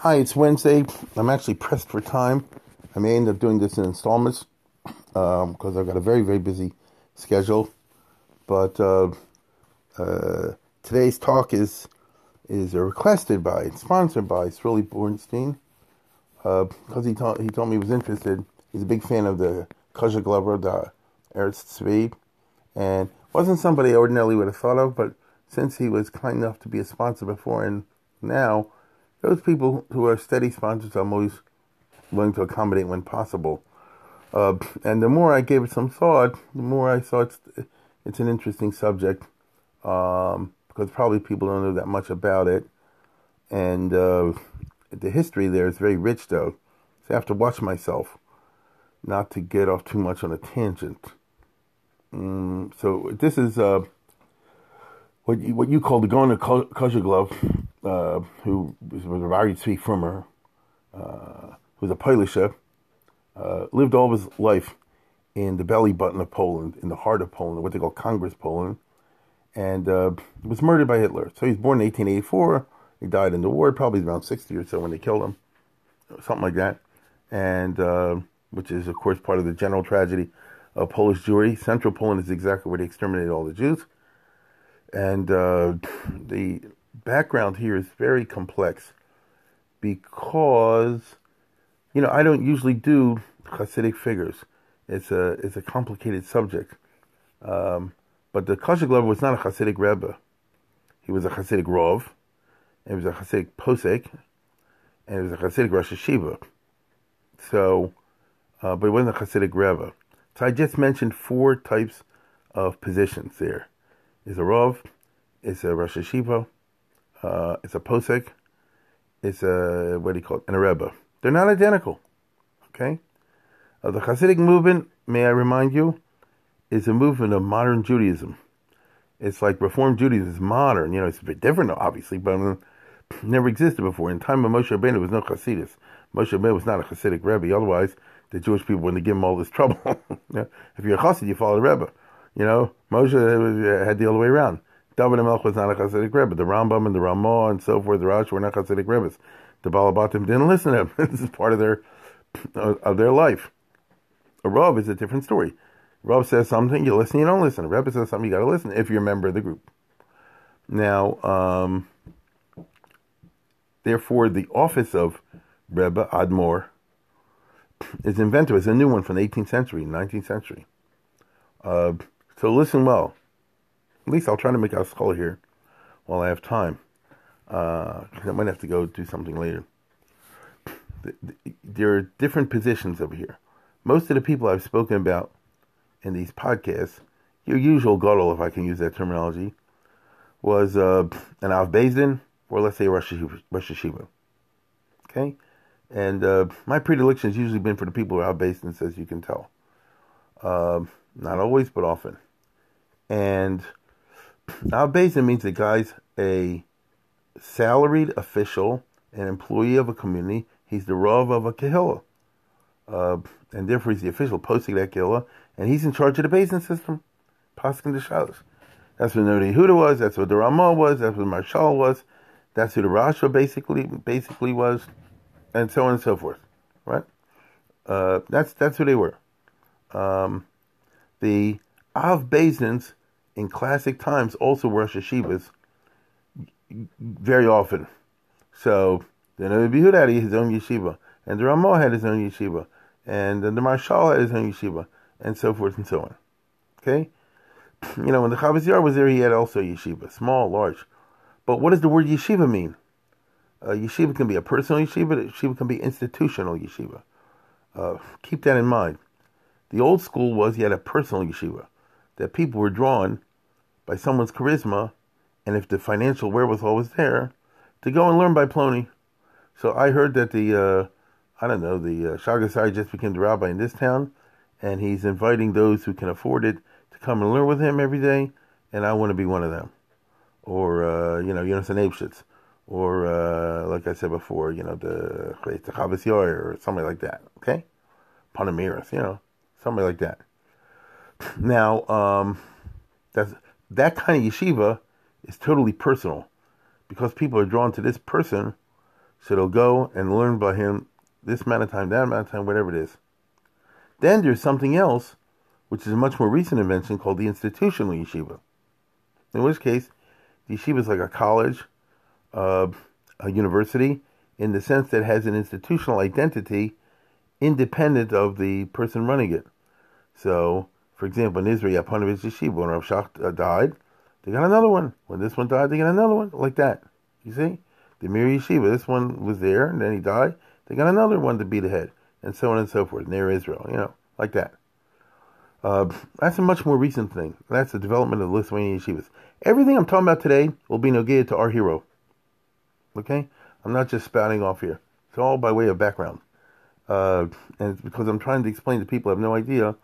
Hi, it's Wednesday. I'm actually pressed for time. I may end up doing this in installments because um, I've got a very, very busy schedule. But uh, uh, today's talk is is requested by, and sponsored by Srili Bornstein because uh, he told he told me he was interested. He's a big fan of the Kozheglover, the Eretz Tzvi, and wasn't somebody I ordinarily would have thought of, but since he was kind enough to be a sponsor before and now, those people who are steady sponsors, I'm always willing to accommodate when possible. Uh, and the more I gave it some thought, the more I saw it's, it's an interesting subject um, because probably people don't know that much about it. And uh, the history there is very rich, though. So I have to watch myself not to get off too much on a tangent. Mm, so this is uh, what you, what you call the Gaon Kozheglov, uh, who was a very sweet from uh, who's a Polisher, uh, lived all his life in the belly button of Poland, in the heart of Poland, what they call Congress Poland, and uh, was murdered by Hitler. So he was born in 1884. He died in the war, probably around 60 or so when they killed him, something like that. And uh, which is, of course, part of the general tragedy of Polish Jewry. Central Poland is exactly where they exterminated all the Jews. And uh, the background here is very complex because you know, I don't usually do Hasidic figures. It's a it's a complicated subject. Um, but the Kozheglov was not a Hasidic Rebbe. He was a Hasidic Rov, and he was a Hasidic Posek, and he was a Hasidic Rosh Yeshiva. So, uh, but he wasn't a Hasidic Rebbe. So I just mentioned four types of positions there. It's a Rov, it's a Rosh Yeshiva, uh, it's a Posek, it's a, what do you call it, and a Rebbe. They're not identical. Okay? Uh, the Hasidic movement, may I remind you, is a movement of modern Judaism. It's like Reform Judaism is modern. You know, it's a bit different, obviously, but um, never existed before. In time of Moshe Rabbeinu, there was no Hasidus. Moshe Rabbeinu was not a Hasidic Rebbe. Otherwise, the Jewish people wouldn't give him all this trouble. if you're a Hasid, you follow the Rebbe. You know, Moshe uh, had the other way around. David Melch was not a Hasidic Rebbe. The Rambam and the Ramah and so forth, the Rash were not Hasidic Rebbes the Balabatim didn't listen to him. this is part of their of their life. A Rav is a different story. Rav says something, you listen, you don't listen. A Rebbe says something, you got to listen if you're a member of the group. Now, um, therefore, the office of Rebbe Admor is invented. It's a new one from the 18th century, 19th century. Uh, so listen well. At least I'll try to make a skull here while I have time. Uh, I might have to go do something later. There are different positions over here. Most of the people I've spoken about in these podcasts, your usual Gadol, if I can use that terminology, was uh, an Av Beis Din, or let's say a Rosh Yeshiva. Okay? And uh, my predilection has usually been for the people who are Av Beis Din, as you can tell. Uh, not always, but often. And Av Beis Din means the guy's a salaried official, an employee of a community. He's the Rav of a Kehillah. Uh, and therefore he's the official posting that Kehillah, and he's in charge of the basin system, Paskin the Shalos. That's what Nodi Huda was, that's what the Ramah was, that's what Maharshal was, that's who the Rasha basically basically was, and so on and so forth. Right? Uh, that's that's who they were. Um, the Av Beis Dins in classic times also were Rosh Yeshivas, very often. So the Rebbe Yehuda had his own yeshiva, and the Ramah had his own yeshiva, and the Maharshal had his own yeshiva, and so forth and so on. Okay, you know when the Chavos Yair was there, he had also yeshiva, small, large. But what does the word yeshiva mean? Uh, yeshiva can be a personal yeshiva. Yeshiva can be institutional yeshiva. Uh, keep that in mind. The old school was you had a personal yeshiva, that people were drawn by someone's charisma and if the financial wherewithal was there, to go and learn by Plony. So I heard that the, uh, I don't know, the uh, Shagasai just became the rabbi in this town, and he's inviting those who can afford it to come and learn with him every day, and I want to be one of them. Or, uh, you know, Yonasan Eibeshitz. Or, uh, like I said before, you know, the Chavis or something like that, okay? Panamiris, you know, somebody like that. Now, um, that's, that kind of yeshiva is totally personal because people are drawn to this person, so they'll go and learn by him this amount of time, that amount of time, whatever it is. Then there's something else, which is a much more recent invention called the institutional yeshiva. In which case, the yeshiva is like a college, uh, a university, in the sense that it has an institutional identity independent of the person running it. So, for example, in Israel, Ponevezh Yeshiva, when Rav Shach uh, died, they got another one. When this one died, they got another one, like that. You see? The Mir Yeshiva, this one was there, and then he died. They got another one to beat ahead, and so on and so forth, near Israel, you know, like that. Uh, that's a much more recent thing. That's the development of the Lithuanian yeshivas. Everything I'm talking about today will be negated to our hero. Okay? I'm not just spouting off here. It's all by way of background. Uh, and it's because I'm trying to explain to people who have no idea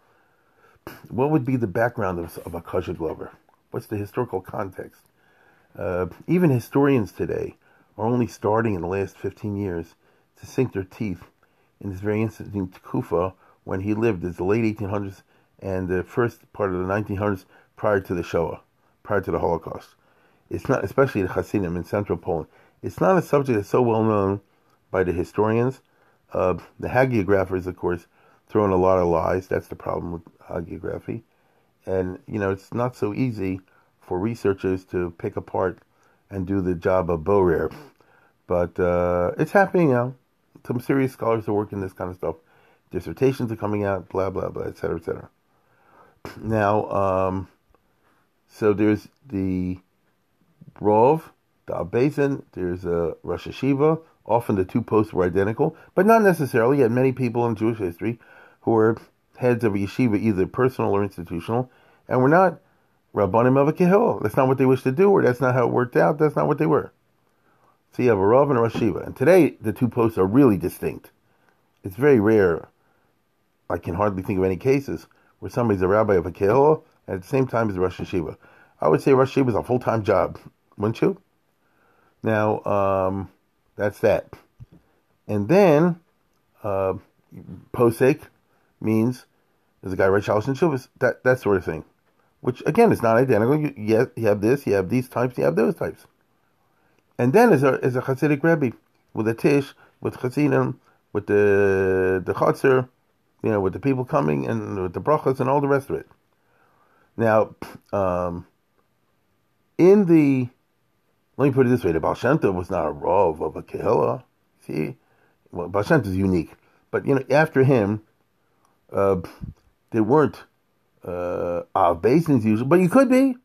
what would be the background of, of a Kozheglover. What's the historical context? Uh, even historians today are only starting in the last 15 years to sink their teeth in this very interesting Kufa when he lived as the late 1800s and the first part of the 1900s prior to the Shoah, prior to the Holocaust. It's not, especially the Hasidim in central Poland. It's not a subject that's so well known by the historians. Uh, the hagiographers, of course, throw in a lot of lies. That's the problem with hagiography. And, you know, it's not so easy for researchers to pick apart and do the job of Borer. But uh, it's happening now. Some serious scholars are working this kind of stuff. Dissertations are coming out, blah, blah, blah, et cetera, et cetera. Now, um, so there's the Rov, the Beis Din, there's a Rosh Yeshiva. Often the two posts were identical, but not necessarily. You had many people in Jewish history who were heads of a yeshiva, either personal or institutional, and were not Rabbanim of a Kehil. That's not what they wished to do, or that's not how it worked out. That's not what they were. So you have a Rav and a Hashiva. And today, the two posts are really distinct. It's very rare. I can hardly think of any cases where somebody's a rabbi of a Kehil and at the same time is a Rosh Yeshiva. I would say Rosh is a full time job, wouldn't you? Now, um, that's that. And then, uh, posek means there's a guy writes Shalosh and Shuvas, that, that sort of thing. Which, again, is not identical. You, you, you have this, you have these types, you have those types. And then is a, is a Hasidic Rebbe with a Tish, with Hasidim, with the, the Chatzar, you know, with the people coming and with the brachas and all the rest of it. Now, um, in the, let me put it this way, the Baal Shem Tov was not a Rav of a Kehillah. See, well, Baal Shem Tov is unique. But, you know, after him, uh, there weren't uh, Av Beis Dins usually, but you could be.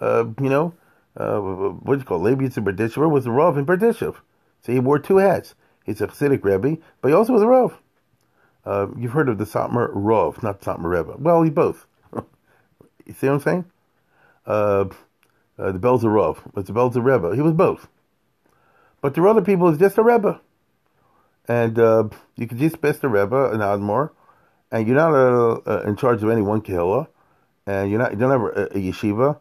Uh, you know, uh, what do you call it? Levi Yitzhak Berditchev was a Rav in Berditchev. So he wore two hats. He's a Chassidic Rebbe, but he also was a Rav. Uh, you've heard of the Satmar Rav, not Satmar Rebbe. Well, he both. you see what I'm saying? Uh, uh, the Belzer Rav. It's the Belzer Rebbe. He was both. But there are other people, it's just a Rebbe. And uh, you can just best a Rebbe, an Admor, and you're not uh, uh, in charge of any one kehillah, and you're not you don't have a, a, yeshiva,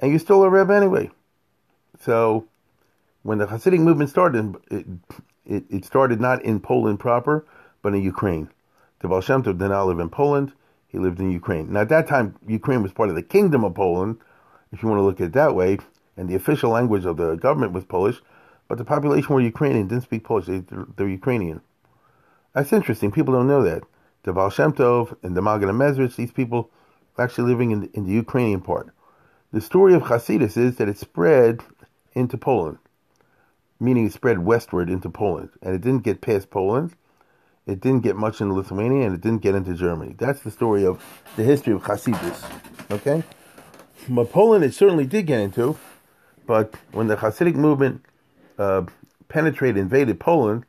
and you're still a rebbe anyway. So, when the Hasidic movement started, it, it, it started not in Poland proper, but in Ukraine. The Baal Shem Tov did not live in Poland; he lived in Ukraine. Now, at that time, Ukraine was part of the Kingdom of Poland, if you want to look at it that way, and the official language of the government was Polish, but the population were Ukrainian, didn't speak Polish; they, they're Ukrainian. That's interesting. People don't know that the Baal Shem Tov and the Maggid Mezrich, these people were actually living in the, in the Ukrainian part. The story of Hasidus is that it spread into Poland, meaning it spread westward into Poland, and it didn't get past Poland. It didn't get much into Lithuania, and it didn't get into Germany. That's the story of the history of Hasidus. Okay, but Poland it certainly did get into, but when the Hasidic movement uh, penetrated, invaded Poland,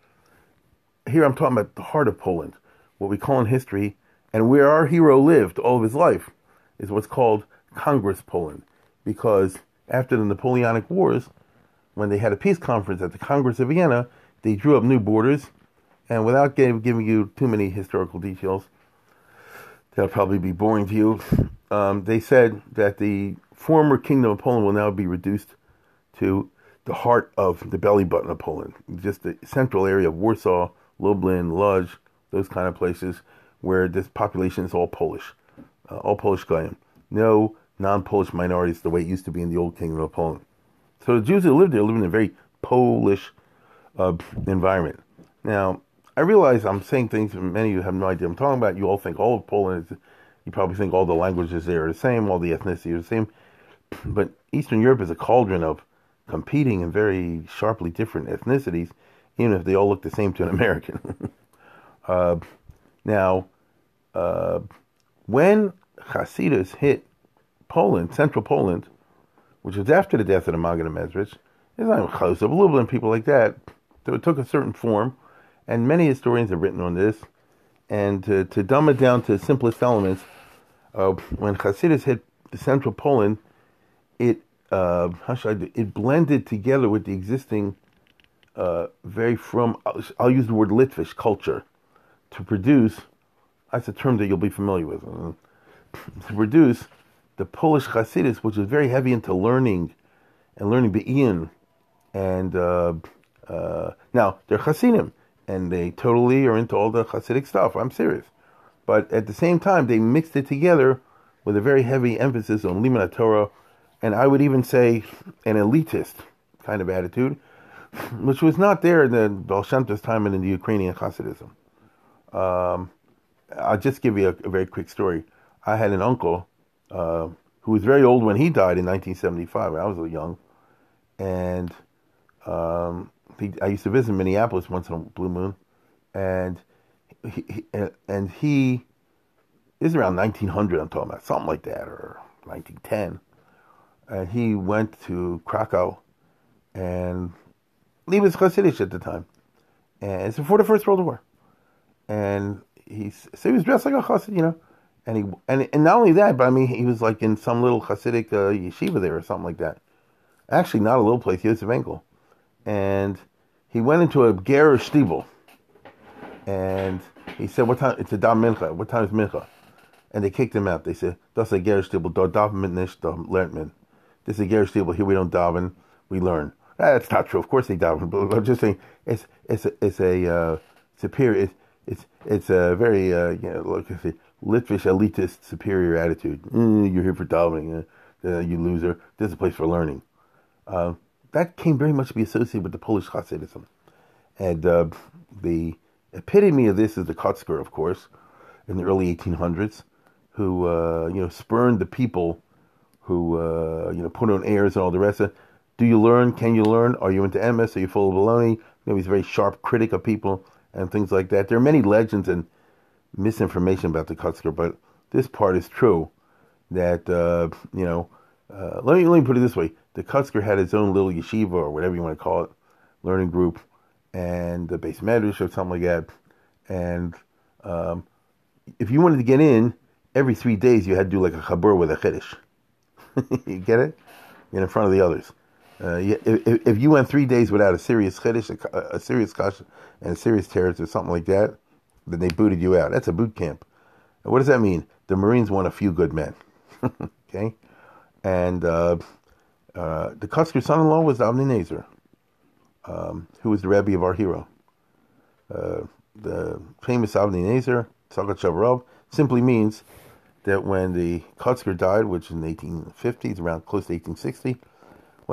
here I'm talking about the heart of Poland what we call in history, and where our hero lived all of his life, is what's called Congress Poland. Because after the Napoleonic Wars, when they had a peace conference at the Congress of Vienna, they drew up new borders, and without giving, you too many historical details, that'll probably be boring to you. Um, they said that the former kingdom of Poland will now be reduced to the heart of the belly button of Poland, just the central area of Warsaw, Lublin, Lodz, those kind of places where this population is all Polish, uh, all Polish Goyim. No non-Polish minorities the way it used to be in the old kingdom of Poland. So the Jews that lived there lived in a very Polish uh, environment. Now, I realize I'm saying things many of you have no idea I'm talking about. You all think all of Poland is, you probably think all the languages there are the same, all the ethnicities are the same. But Eastern Europe is a cauldron of competing and very sharply different ethnicities, even if they all look the same to an American. uh, now, uh, when Hasidus hit Poland, central Poland, which was after the death of the Maggid of Mezrich, it's not close little bit of people like that. So it took a certain form, and many historians have written on this. And to, to dumb it down to simplest elements, uh, when Hasidus hit the central Poland, it uh, how should I do? It blended together with the existing uh, very from I'll use the word Litvish culture to produce. That's a term that you'll be familiar with. To produce the Polish Hasidus, which is very heavy into learning and learning Be'in. And uh, uh, now they're Hasidim, and they totally are into all the Hasidic stuff. I'm serious. But at the same time, they mixed it together with a very heavy emphasis on Limud Torah and I would even say an elitist kind of attitude, which was not there in the Baal time and in the Ukrainian Hasidism. Um, I'll just give you a, a, very quick story. I had an uncle uh, who was very old when he died in 1975. I was a young, and um, he, I used to visit Minneapolis once in a blue moon, and he, he, and he is around 1900. I'm talking about something like that, or 1910 and he went to Krakow, and he was Hasidic at the time, and it's before the First World War, and he so he was dressed like a Hasid, you know, and he and and not only that, but I mean he was like in some little Hasidic uh, yeshiva there or something like that. Actually, not a little place, Yosef Engel, and he went into a ger stiebel, and he said, "What time? It's a dam mincha. What time is mincha?" And they kicked him out. They said, "Das a ger stiebel. Dort darf man nicht, lernt man." This is Gary Steele. Here we don't daven, we learn. That's not true. Of course they daven, but I'm just saying it's it's a, it's a uh, superior. It's it's it's a very uh, you know like I say Litvish elitist superior attitude. Mm, you're here for davening, uh, uh, you loser. This is a place for learning. Uh, that came very much to be associated with the Polish Hasidism, and uh, the epitome of this is the Kotzker, of course, in the early 1800s, who uh, you know spurned the people who you know put on airs and all the rest of it. Do you learn? Can you learn? Are you into MS? Are you full of baloney? You know, he's a very sharp critic of people and things like that. There are many legends and misinformation about the Kotzker, but this part is true. That uh, you know, uh, let me let me put it this way: the Kotzker had his own little yeshiva or whatever you want to call it, learning group, and the beis medrash or something like that. And um, if you wanted to get in, every three days you had to do like a chabur with a chiddush. you get it? In front of the others. Uh, if, if, you went three days without a serious chiddush, a, a, serious kasha, and a serious teretz or something like that, then they booted you out. That's a boot camp. And what does that mean? The Marines want a few good men. okay? And uh, uh, the Kotzker son-in-law was Avnei Nezer, um, who was the Rebbe of our hero. Uh, the famous Avnei Nezer, Sagat Shavarov, simply means that when the Kotzker died, which in the 1850s, around close to 1860,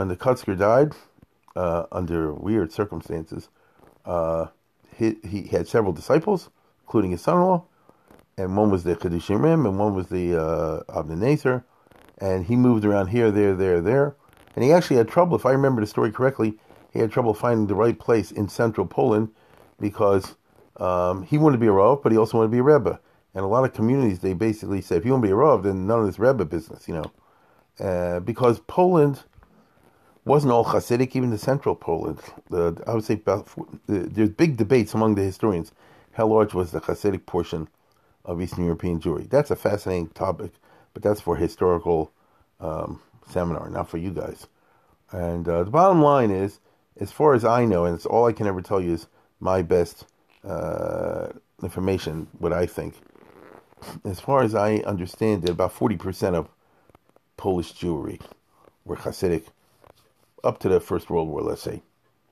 when the Kotzker died, uh, under weird circumstances, uh, he, he had several disciples, including his son-in-law, and one was the Chiddushei HaRim, and one was the uh, Avnei Nezer, and he moved around here, there, there, there, and he actually had trouble, if I remember the story correctly, he had trouble finding the right place in central Poland because um, he wanted to be a Rav, but he also wanted to be a Rebbe. And a lot of communities, they basically say, if you want to be a Rav, then none of this Rebbe business, you know. Uh, because Poland wasn't all Hasidic, even the central Poland. I would say about, there's big debates among the historians how large was the Hasidic portion of Eastern European Jewry. That's a fascinating topic, but that's for historical um, seminar, not for you guys. And uh, the bottom line is, as far as I know, and it's all I can ever tell you is my best uh, information, what I think. As far as I understand it, about 40% of Polish Jewry were Hasidic up to the First World War, let's say.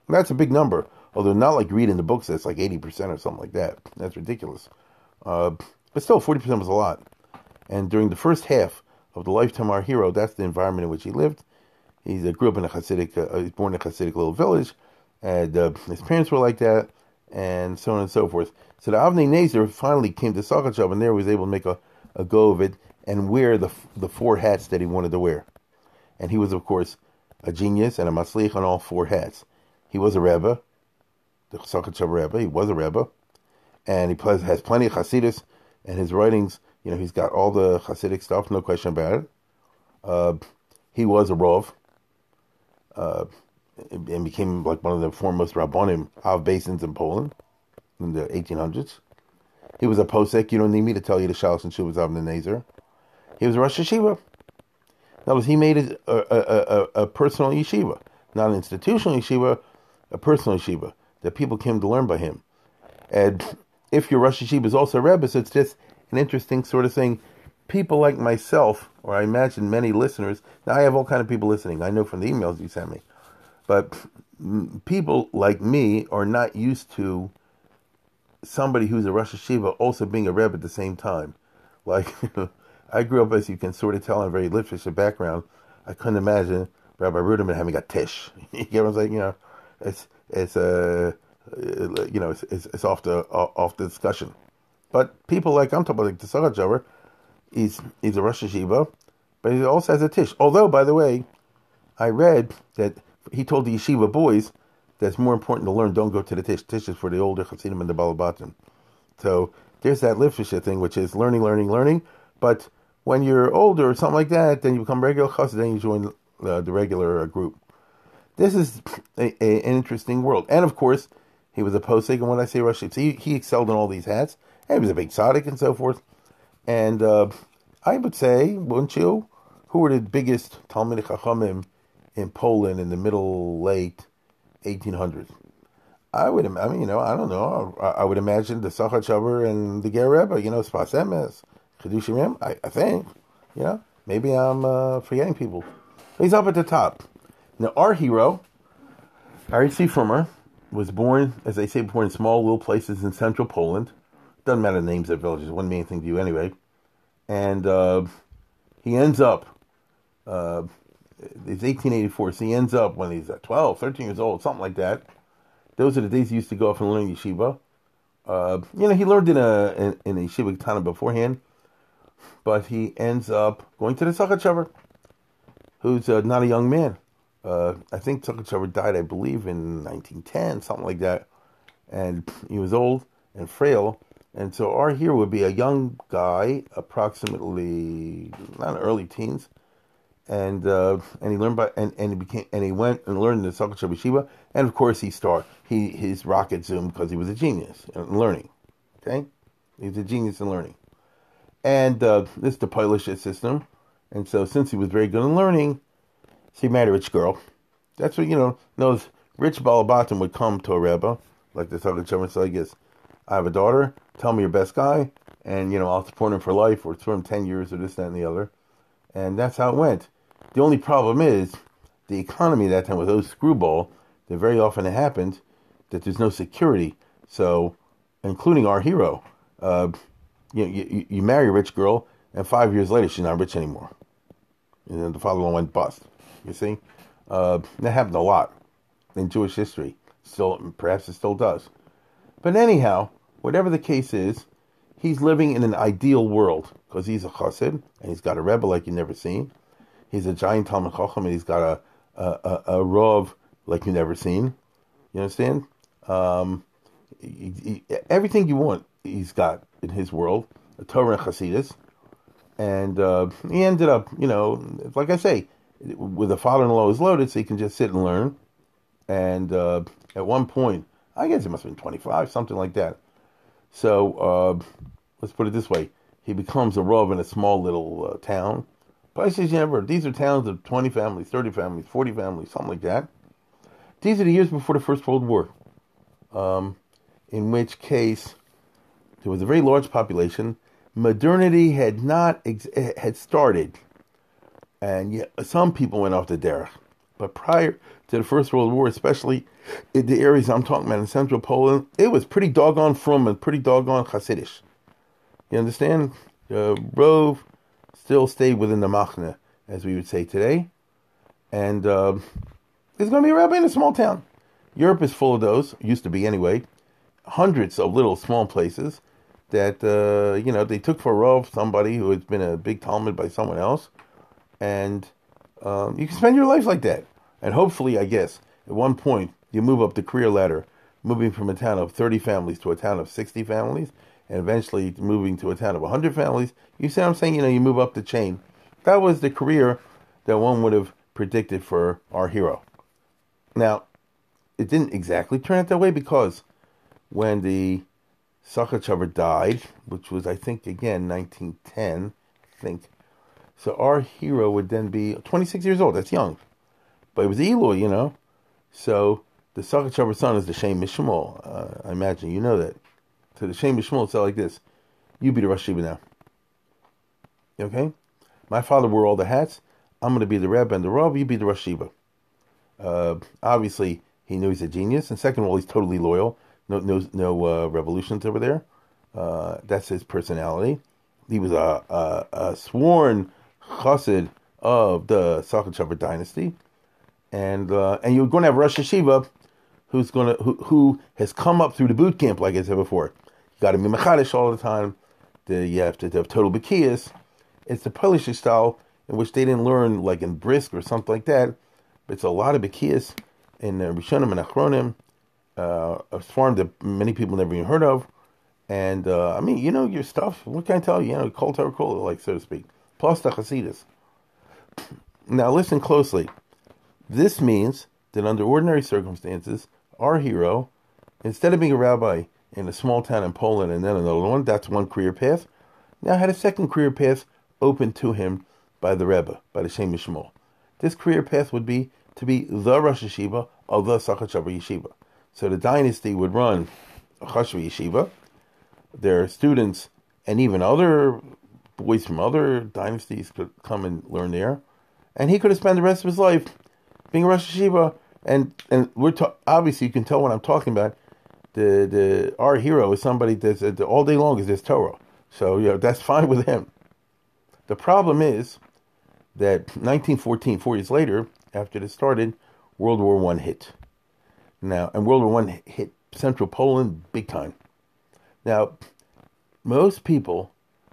And that's a big number, although not like reading the books, that's like 80% or something like that. That's ridiculous. Uh, but still, 40% was a lot. And during the first half of the lifetime of our hero, that's the environment in which he lived. He uh, grew up in a Hasidic, uh, he was born in a Hasidic little village, and uh, his parents were like that, and so on and so forth. So the Avnei Nezer finally came to Sakachev, and there he was able to make a, a go of it and wear the the four hats that he wanted to wear. And he was, of course, a genius and a matzlich on all four hats. He was a Rebbe, the Sakachev Rebbe. He was a Rebbe, and he has plenty of Hasidus, and his writings, you know, he's got all the Hasidic stuff, no question about it. Uh, he was a Rov, uh, and became like one of the foremost Rabbonim of basins in Poland in the 1800s. He was a posek. You don't need me to tell you the Shalos and Shuvas of the Nazer. He was a Rosh Yeshiva. That he made a, a, a, a, personal yeshiva, not an institutional yeshiva, a personal yeshiva that people came to learn by him. And if your Rosh Yeshiva is also a Rebbe, so it's just an interesting sort of thing. People like myself, or I imagine many listeners, now I have all kind of people listening. I know from the emails you sent me, but people like me are not used to somebody who's a Rosh Yeshiva also being a Rebbe at the same time. Like, I grew up, as you can sort of tell, in a very Litvish background. I couldn't imagine Rabbi Ruderman having a tish. you get what I'm saying? You know, it's it's a uh, you know it's, it's, it's off the off the discussion. But people like I'm talking about like the Sarajevo, he's he's a Rosh Yeshiva, but he also has a tish. Although, by the way, I read that he told the yeshiva boys that's more important to learn. Don't go to the tish. Tish is for the older Hasidim and the Balabatim. So there's that Litvish thing, which is learning, learning, learning. But when you're older or something like that, then you become regular chassid, then you join uh, the regular uh, group. This is a, a, an interesting world. And of course, he was a posek, and when I say Rosh he, he excelled in all these hats. And he was a big tzaddik and so forth. And uh, I would say, wouldn't you, who were the biggest Talmud Chachamim in Poland in the middle, late 1800s? I would, I mean, you know, I don't know. I, I would imagine the Sachachover and the Ger Rebbe, you know, Sfas Emes. Kedushim I, I think. You know, maybe I'm uh, forgetting people. He's up at the top. Now, our hero, Harry C. Was born, as they say, born in small little places in central Poland. Doesn't matter the names of villages, one main thing to you anyway. And uh, he ends up, uh, it's 1884, so he ends up when he's 12, 13 years old, something like that. Those are the days he used to go off and learn yeshiva. Uh, you know, he learned in a in, in a yeshiva Tana beforehand, but he ends up going to the Sakachever, who's uh, not a young man. Uh, I think Sakachever died, I believe, in 1910, something like that. And he was old and frail. And so our hero would be a young guy, approximately not early teens, and uh, and he learned by and, and he became and he went and learned the Sakachever Yeshiva, and of course he started he his rocket zoomed because he was a genius in learning. Okay, he's a genius in learning. And uh, this is the Polish system. And so, since he was very good in learning, he married a rich girl. That's what, you know, those rich Balabatim would come to a Rebbe, like the Talmud Shemer, so I guess, I have a daughter, tell me your best guy, and, you know, I'll support him for life, or support him 10 years, or this, that, and the other. And that's how it went. The only problem is, the economy at that time was so screwball that very often it happened that there's no security. So, including our hero, uh, you, you, you marry a rich girl, and five years later she's not rich anymore. And then the father-in-law went bust. You see, uh, that happened a lot in Jewish history. Still, perhaps it still does. But anyhow, whatever the case is, he's living in an ideal world because he's a chassid and he's got a rebbe like you've never seen. He's a giant Talmud Chacham and he's got a a, a, a rov like you've never seen. You understand? Um, he, he, everything you want, he's got in his world, a Torah and Hasidus. And uh, he ended up, you know, like I say, with a father-in-law who's loaded, so he can just sit and learn. And uh, at one point, I guess he must have been 25, something like that. So uh, let's put it this way: he becomes a rov in a small little uh, town, Places you never. These are towns of 20 families, 30 families, 40 families, something like that. These are the years before the First World War, um, in which case there was a very large population. Modernity had not ex- had started, and yet some people went off the derech. But prior to the First World War, especially in the areas I'm talking about in central Poland, it was pretty doggone from and pretty doggone Hasidish. You understand? Uh, Rove still stayed within the Machne, as we would say today. And uh, there's going to be a rabbi in a small town. Europe is full of those, used to be anyway. Hundreds of little small places that, uh, you know, they took for Rove somebody who has been a big Talmud by someone else. And um, you can spend your life like that. And hopefully, I guess, at one point, you move up the career ladder, moving from a town of 30 families to a town of 60 families, and eventually moving to a town of 100 families. You see what I'm saying? You know, you move up the chain. That was the career that one would have predicted for our hero. Now, it didn't exactly turn out that way because when the Sakachover died, which was, I think, again, 1910, I think, so our hero would then be 26 years old. That's young. But he was Eloy, you know. So the Sakachover son is the Shem MiShmuel. Uh, I imagine you know that. So the Shem MiShmuel said like this You be the Rosh Yeshiva now. Okay? My father wore all the hats. I'm going to be the Rebbe and the Rav. You be the Rosh Yeshiva. Uh, obviously, he knew he's a genius. And second of all, he's totally loyal. No, no, no uh, revolutions over there. Uh, that's his personality. He was a, a, a sworn chassid of the Sakachover dynasty, and uh, and you're going to have Rosh Yeshiva, who's going to who, who has come up through the boot camp, like I said before. You got to be mechadish all the time. The, you have to have total bakiyas. It's the Polish style in which they didn't learn like in Brisk or something like that. But it's a lot of bakiyas in uh, Rishonim and Achronim, uh, a farm that many people never even heard of. And uh, I mean, you know your stuff. What can I tell you? You know, cold cola, like so to speak plus the Hasidus. Now listen closely. This means that under ordinary circumstances, our hero, instead of being a rabbi in a small town in Poland and then another one, that's one career path, now had a second career path open to him by the Rebbe, by the Shem. This career path would be to be the Rosh Yeshiva of the Sakachover Yeshiva. So the dynasty would run a Chashva Yeshiva. Their students and even other boys from other dynasties could come and learn there, and he could have spent the rest of his life being a Rosh Yeshiva. And and we're ta- obviously you can tell what I'm talking about. The the our hero is somebody that's uh, all day long is this Torah, so you know that's fine with him. The problem is that 1914, four years later, after this started, World War One hit. Now, and World War One hit central Poland big time. Now, most people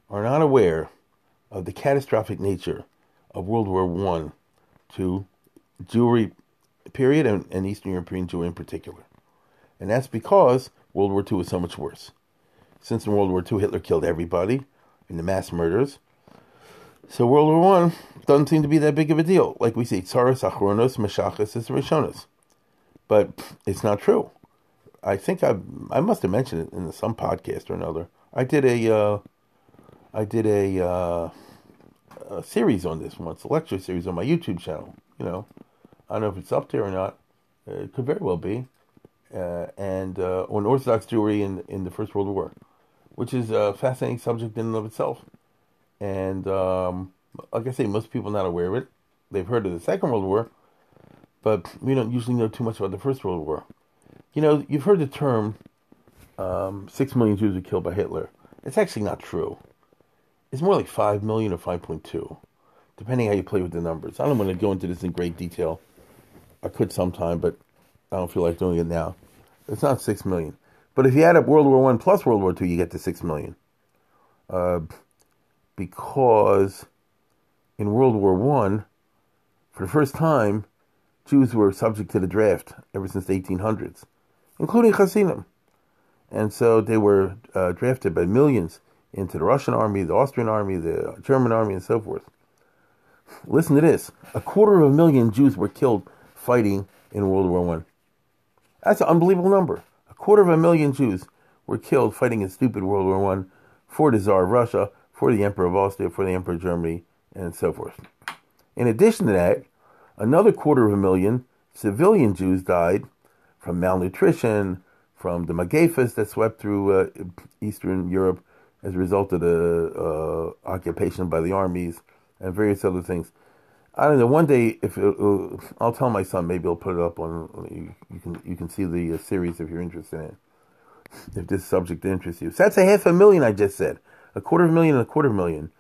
are not aware of the catastrophic nature of World War One to Jewry period and, and Eastern European Jewry in particular. And that's because World War II was so much worse. Since in World War II Hitler killed everybody in the mass murders. So World War One doesn't seem to be that big of a deal. Like we say, Tsaras Achronos Meshachas is Rishonos. But it's not true. I think I I must have mentioned it in some podcast or another. I did a uh, I did a, uh, a series on this once, a lecture series on my YouTube channel. You know, I don't know if it's up there or not. It could very well be. Uh, and uh, on Orthodox Jewry in in the First World War, which is a fascinating subject in and of itself. And um, like I say, most people not aware of it. They've heard of the Second World War, but we don't usually know too much about the First World War. You know, you've heard the term um, six million Jews were killed by Hitler. It's actually not true. It's more like 5 million or 5.2, depending how you play with the numbers. I don't want to go into this in great detail. I could sometime, but I don't feel like doing it now. It's not 6 million. But if you add up World War One plus World War Two, you get to 6 million. Uh, because in World War One, for the first time, Jews were subject to the draft ever since the 1800s, including Hasidim. And so they were uh, drafted by millions into the Russian army, the Austrian army, the German army, and so forth. Listen to this: a quarter of a million Jews were killed fighting in World War One. That's an unbelievable number. A quarter of a million Jews were killed fighting in stupid World War One for the Tsar of Russia, for the Emperor of Austria, for the Emperor of Germany, and so forth. In addition to that, another quarter of a million civilian Jews died from malnutrition, from the Magefas that swept through uh, Eastern Europe as a result of the uh, occupation by the armies and various other things. I don't know. One day, if it, uh, I'll tell my son, maybe I'll put it up on. You, you can you can see the uh, series if you're interested in it. If this subject interests you, so that's a half a million. I just said a quarter of a million and a quarter of a million.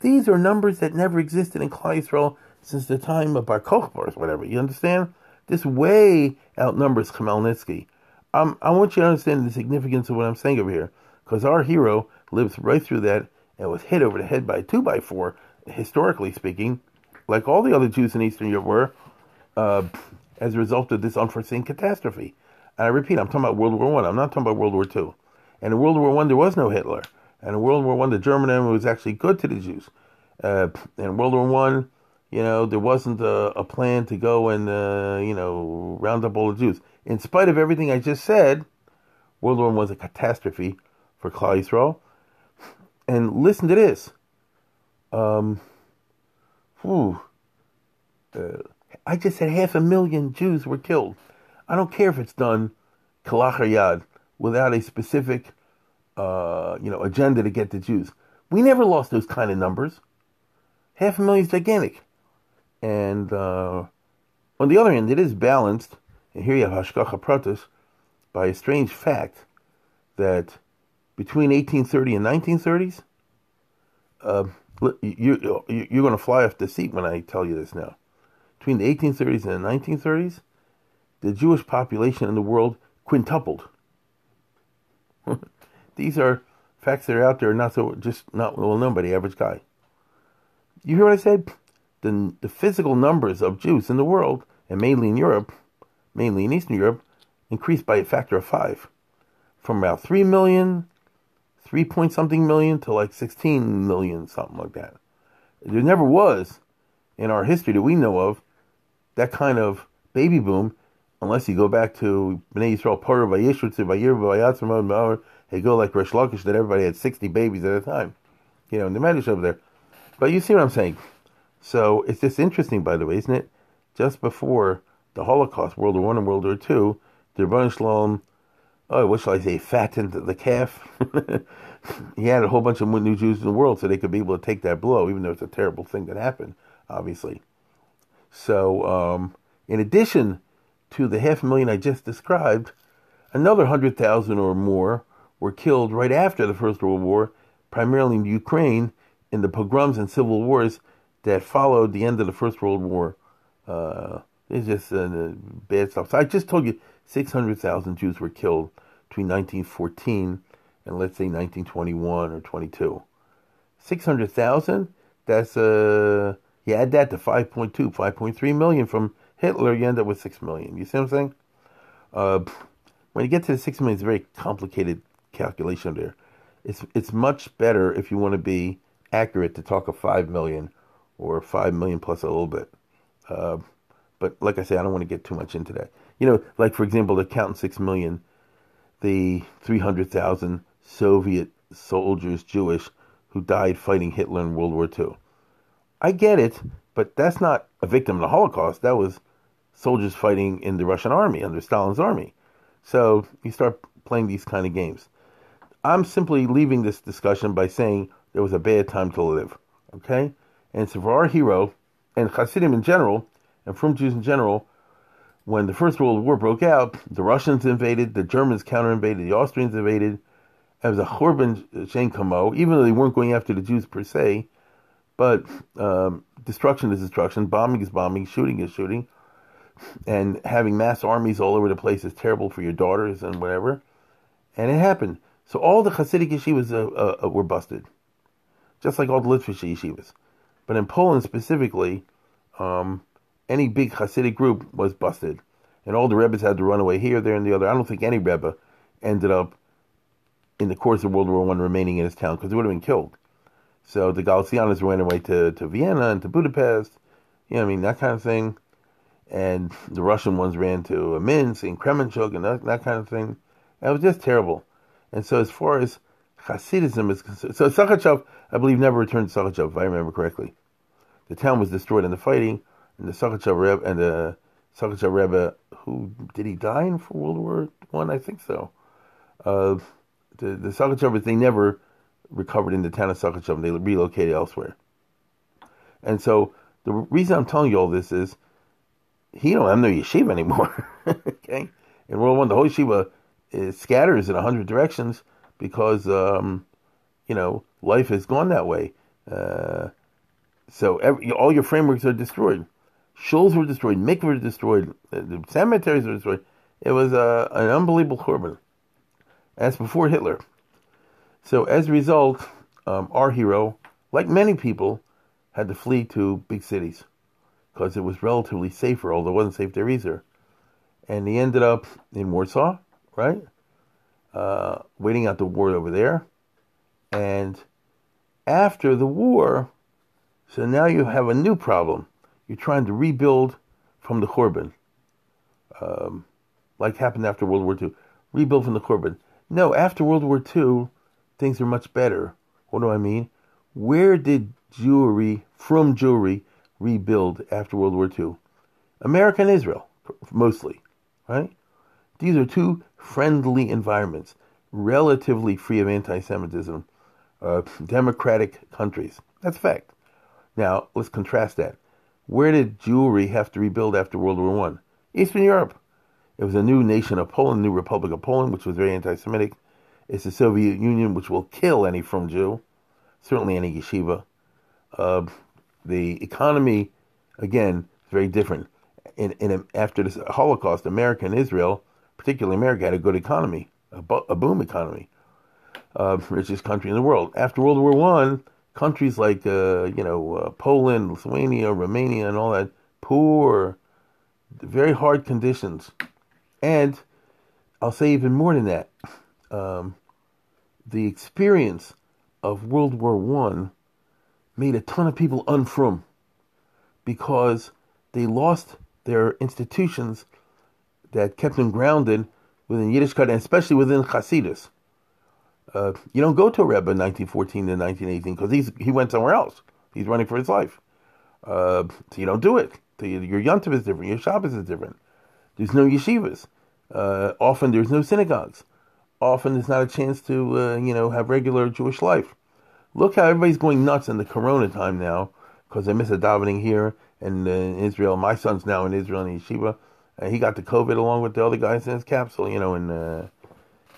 These are numbers that never existed in Klal Yisrael since the time of Bar Kokhba or whatever. You understand? This way outnumbers Khmelnytsky. Um, I want you to understand the significance of what I'm saying over here, because our hero lived right through that and was hit over the head by a two by four, historically speaking, like all the other Jews in Eastern Europe were, uh, as a result of this unforeseen catastrophe. And I repeat, I'm talking about World War One. I'm not talking about World War Two. And in World War One, there was no Hitler. And in World War One, the German army was actually good to the Jews. Uh, in World War One, you know, there wasn't a, a plan to go and uh, you know round up all the Jews. In spite of everything I just said, World War One was a catastrophe for Klal Yisrael. And listen to this. Um, whew, uh, I just said half a million Jews were killed. I don't care if it's done kalachar without a specific, uh, you know, agenda to get the Jews. We never lost those kind of numbers. Half a million is gigantic. And uh, on the other hand, it is balanced, and here you have Hashgacha Pratis, by a strange fact that between 1830 and 1930s, uh, you, you're going to fly off the seat when I tell you this now. Between the 1830s and the 1930s, the Jewish population in the world quintupled. These are facts that are out there, not so just not well known by the average guy. You hear what I said? The, the physical numbers of Jews in the world, and mainly in Europe, mainly in Eastern Europe, increased by a factor of five, from about three million, three point something million to like sixteen million, something like that. There never was in our history that we know of that kind of baby boom unless you go back to Bnei Yisrael Parah Vayishutz Vayir Vayatzim they go like Rish Lakish that everybody had sixty babies at a time, you know, in the Medrash over there. But you see what I'm saying? So it's just interesting, by the way, isn't it? Just before the Holocaust, World War One and World War Two, the Rebbeinu Shalom, oh, what shall I say, fattened the calf. he had a whole bunch of new Jews in the world so they could be able to take that blow, even though it's a terrible thing that happened, obviously. So, um, in addition to the half million I just described, another 100,000 or more were killed right after the First World War, primarily in Ukraine, in the pogroms and civil wars that followed the end of the First World War. Uh, it's just uh, bad stuff. So I just told you 600,000 Jews were killed between 1914 and let's say 1921 or 22. 600,000, that's, uh, you add that to 5.2, 5.3 million from Hitler, you end up with six million. You see what I'm saying? Uh, when you get to the six million, it's a very complicated calculation there. It's it's much better if you want to be accurate to talk of five million or five million plus a little bit. Uh, but like I say, I don't want to get too much into that. You know, like for example, the count six million, the three hundred thousand Soviet soldiers, Jewish, who died fighting Hitler in World War II. I get it, but that's not a victim of the Holocaust. That was soldiers fighting in the Russian army under Stalin's army. So you start playing these kind of games. I'm simply leaving this discussion by saying there was a bad time to live. Okay? And so for our hero, and Hasidim in general, and from Jews in general, when the First World War broke out, the Russians invaded, the Germans counter invaded, the Austrians invaded. Was a Churban Shein Kamo, even though they weren't going after the Jews per se. But um, destruction is destruction, bombing is bombing, shooting is shooting and having mass armies all over the place is terrible for your daughters and whatever. And it happened. So all the Hasidic yeshivas uh, uh were busted, just like all the Litvish yeshivas. But in Poland specifically, um, any big Hasidic group was busted, and all the rebbes had to run away here, there, and the other. I don't think any rebbe ended up in the course of World War One remaining in his town because they would have been killed. So the Galicianos ran away to, to Vienna and to Budapest, you know, I mean that kind of thing and the Russian ones ran to Minsk and Kremenchuk and that, that kind of thing. It was just terrible. And so, as far as Hasidism is concerned, so Sakhachev, I believe, never returned to Sakhachev, if I remember correctly. the town was destroyed in the fighting, and the Sakacha Rebbe and the Sakacha Rebbe, who did he die in for World War One? I? I think so. Uh, the the they never recovered in the town of Sakacha. They relocated elsewhere. And so the reason I'm telling you all this is he don't have no yeshiva anymore. okay, in World One, the whole yeshiva is, scatters in a hundred directions because um, you know life has gone that way. Uh, so every, all your frameworks are destroyed. Shuls were destroyed. Mikvah were destroyed. The cemeteries were destroyed. It was uh, an unbelievable korban. As before Hitler. So as a result, um, our hero, like many people, had to flee to big cities because it was relatively safer, although it wasn't safe there either. And he ended up in Warsaw, right? Uh, waiting out the war over there. And after the war, so now you have a new problem. You're trying to rebuild from the Korban, um, like happened after World War II. Rebuild from the Korban. No, after World War II, things are much better. What do I mean? Where did Jewry, from Jewry, rebuild after World War II? America and Israel, mostly, right? These are two friendly environments, relatively free of anti Semitism, uh, democratic countries. That's a fact. Now, let's contrast that. Where did Jewry have to rebuild after World War One? Eastern Europe. It was a new nation of Poland, new Republic of Poland, which was very anti Semitic. It's the Soviet Union, which will kill any from Jew, certainly any yeshiva. Uh, the economy, again, is very different. In, in after the Holocaust, America and Israel, particularly America, had a good economy, a, a boom economy, uh, richest country in the world. After World War One, countries like uh, you know uh, Poland, Lithuania, Romania, and all that poor, very hard conditions, and I'll say even more than that. Um, the experience of World War One made a ton of people unfrom because they lost their institutions that kept them grounded within Yiddishkeit and especially within Hasidus. Uh, you don't go to a Rebbe in 1914 to 1918 because he went somewhere else. He's running for his life. Uh, so you don't do it. So your Yontif is different. Your Shabbos is different. There's no yeshivas. Uh, often there's no synagogues. Often there's not a chance to, uh, you know, have regular Jewish life. Look how everybody's going nuts in the Corona time now because they miss a davening here and uh, in Israel. My son's now in Israel in yeshiva. and he got the COVID along with the other guys in his capsule, you know, in uh,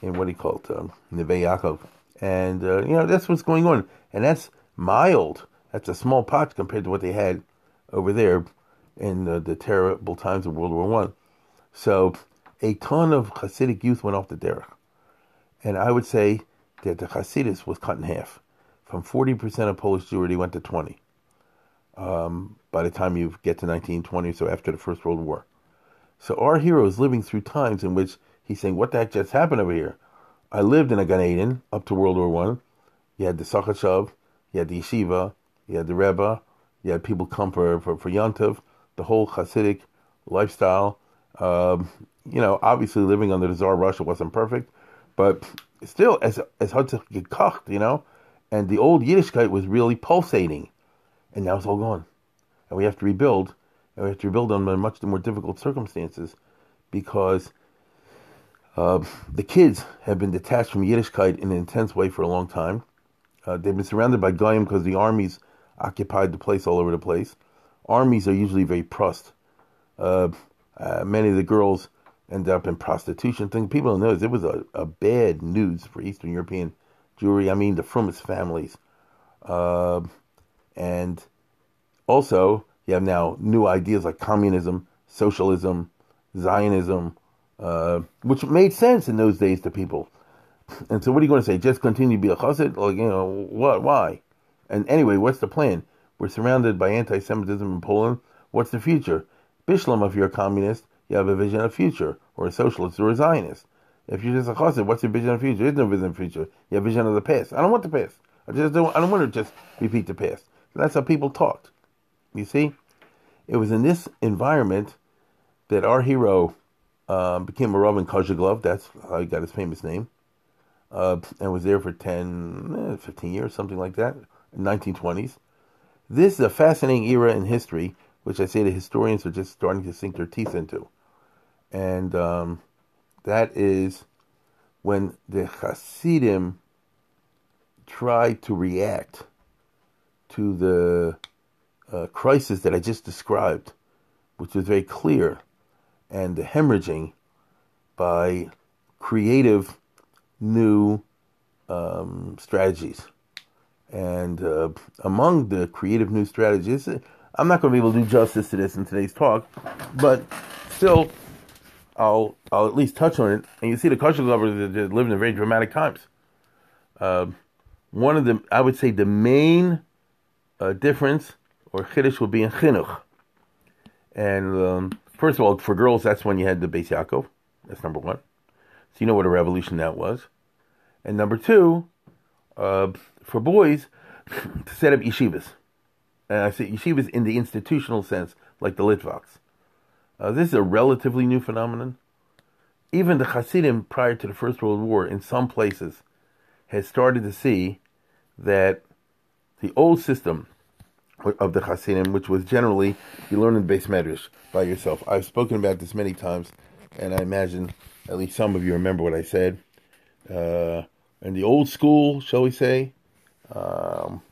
in what he called um, Neve Yaakov. And, uh, you know, that's what's going on. And that's mild. That's a small pot compared to what they had over there in the terrible times of World War One. So a ton of Hasidic youth went off the derech. And I would say that the Hasidus was cut in half. From 40% of Polish Jewry went to 20 um, by the time you get to 1920, so after the First World War. So our hero is living through times in which He's saying, what the heck just happened over here? I lived in a Gan Eden up to World War One. You had the Sakachev, you had the Yeshiva, you had the Rebbe, you had people come for, for, for Yontiv, the whole Hasidic lifestyle. Um, you know, obviously living under the Tsar Russia wasn't perfect, but still, as as gekocht, you know, and the old Yiddishkeit was really pulsating, and now it's all gone, and we have to rebuild, and we have to rebuild under much more difficult circumstances, because uh, the kids have been detached from Yiddishkeit in an intense way for a long time. Uh, they've been surrounded by Goyim because the armies occupied the place all over the place. Armies are usually very prust. Uh, uh, many of the girls end up in prostitution. Thing people don't know is it was a, a bad news for Eastern European Jewry. I mean, the Frumis families, uh, and also you have now new ideas like communism, socialism, Zionism, uh, which made sense in those days to people. And so, what are you going to say? Just continue to be a chassid? Like, you know, what? Why? And anyway, what's the plan? We're surrounded by anti-Semitism in Poland. What's the future? Bishlam, if you're a communist, you have a vision of future, or a socialist, or a Zionist. If you're just a chassid, what's your vision of future? There's no vision of future. You have vision of the past. I don't want the past. I just don't. I don't want to just repeat the past. That's how people talked. You see, it was in this environment that our hero um, became a Rav in Kozheglov. That's how he got his famous name. Uh, and was there for 10, eh, 15 years, something like that, in 1920s. This is a fascinating era in history, which I say the historians are just starting to sink their teeth into. And um, that is when the Hasidim tried to react to the uh, crisis that I just described, which was very clear, and the hemorrhaging by creative new um, strategies. And uh, among the creative new strategies, I'm not going to be able to do justice to this in today's talk, but still, I'll I'll at least touch on it. And you see, the Kozheglovers that live in very dramatic times. Uh, one of the, I would say, the main uh, difference or chiddush will be in chinuch. And um, first of all, for girls, that's when you had the Beis Yaakov. That's number one. So you know what a revolution that was. And number two, uh, for boys, to set up yeshivas. And I say yeshivas in the institutional sense, like the Litvaks. Uh, this is a relatively new phenomenon. Even the Hasidim, prior to the First World War, in some places, had started to see that the old system of the Hasidim, which was generally you learn in beis medrash by yourself. I've spoken about this many times, and I imagine at least some of you remember what I said. Uh, in the old school, shall we say, um,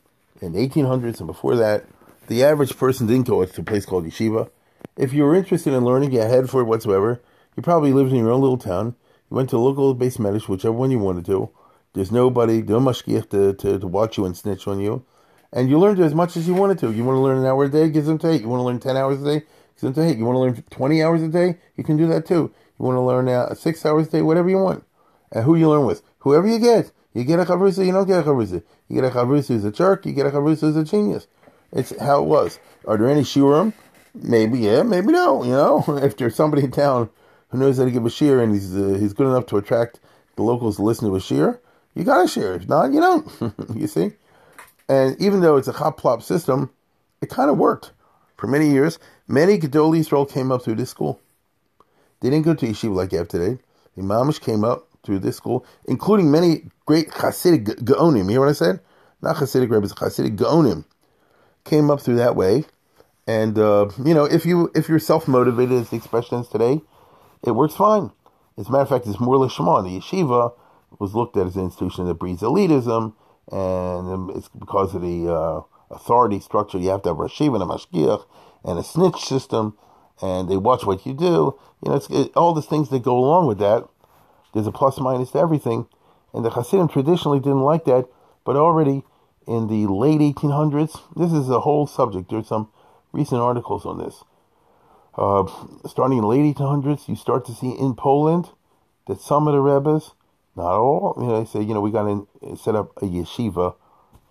in the 1800s and before that, the average person didn't go to a place called yeshiva. If you were interested in learning, you had for it whatsoever. You probably lived in your own little town. You went to local beis medrash, whichever one you wanted to. There's nobody, no mashgiach to, to, to watch you and snitch on you. And you learned as much as you wanted to. You want to learn an hour a day, give them to You want to learn 10 hours a day, give them to You want to learn 20 hours a day, you can do that too. You want to learn uh, six hours a day, whatever you want. And who you learn with. Whoever you get. You get a chavrusa, you don't get a chavrusa. You get a chavrusa who's a jerk, you get a chavrusa who's a genius. It's how it was. Are there any shiurim? Maybe yeah, maybe no. You know, if there's somebody in town who knows how to give a shiur and he's uh, he's good enough to attract the locals to listen to a shiur, you got a shiur. If not, you don't. you see? And even though it's a hot plop system, it kind of worked. For many years, many Gedolei Yisrael came up through this school. They didn't go to yeshiva like you have today. The Mamish came up through this school, including many great Hasidic Gaonim. You hear what I said? Not Hasidic rabbis, Hasidic Gaonim came up through that way. And uh, you know, if you if you're self motivated, as the expression is today, it works fine. As a matter of fact, it's more lishma. The yeshiva was looked at as an institution that breeds elitism, and it's because of the uh, authority structure. You have to have a Rashiv and a Mashgiach and a snitch system, and they watch what you do. You know, it's it, all the things that go along with that. There's a plus minus to everything, and the Hasidim traditionally didn't like that, but already in the late 1800s, this is a whole subject. There's some recent articles on this. Uh, starting in the late 1800s, you start to see in Poland that some of the rebbes not all. You know, they say, you know, we got to set up a yeshiva,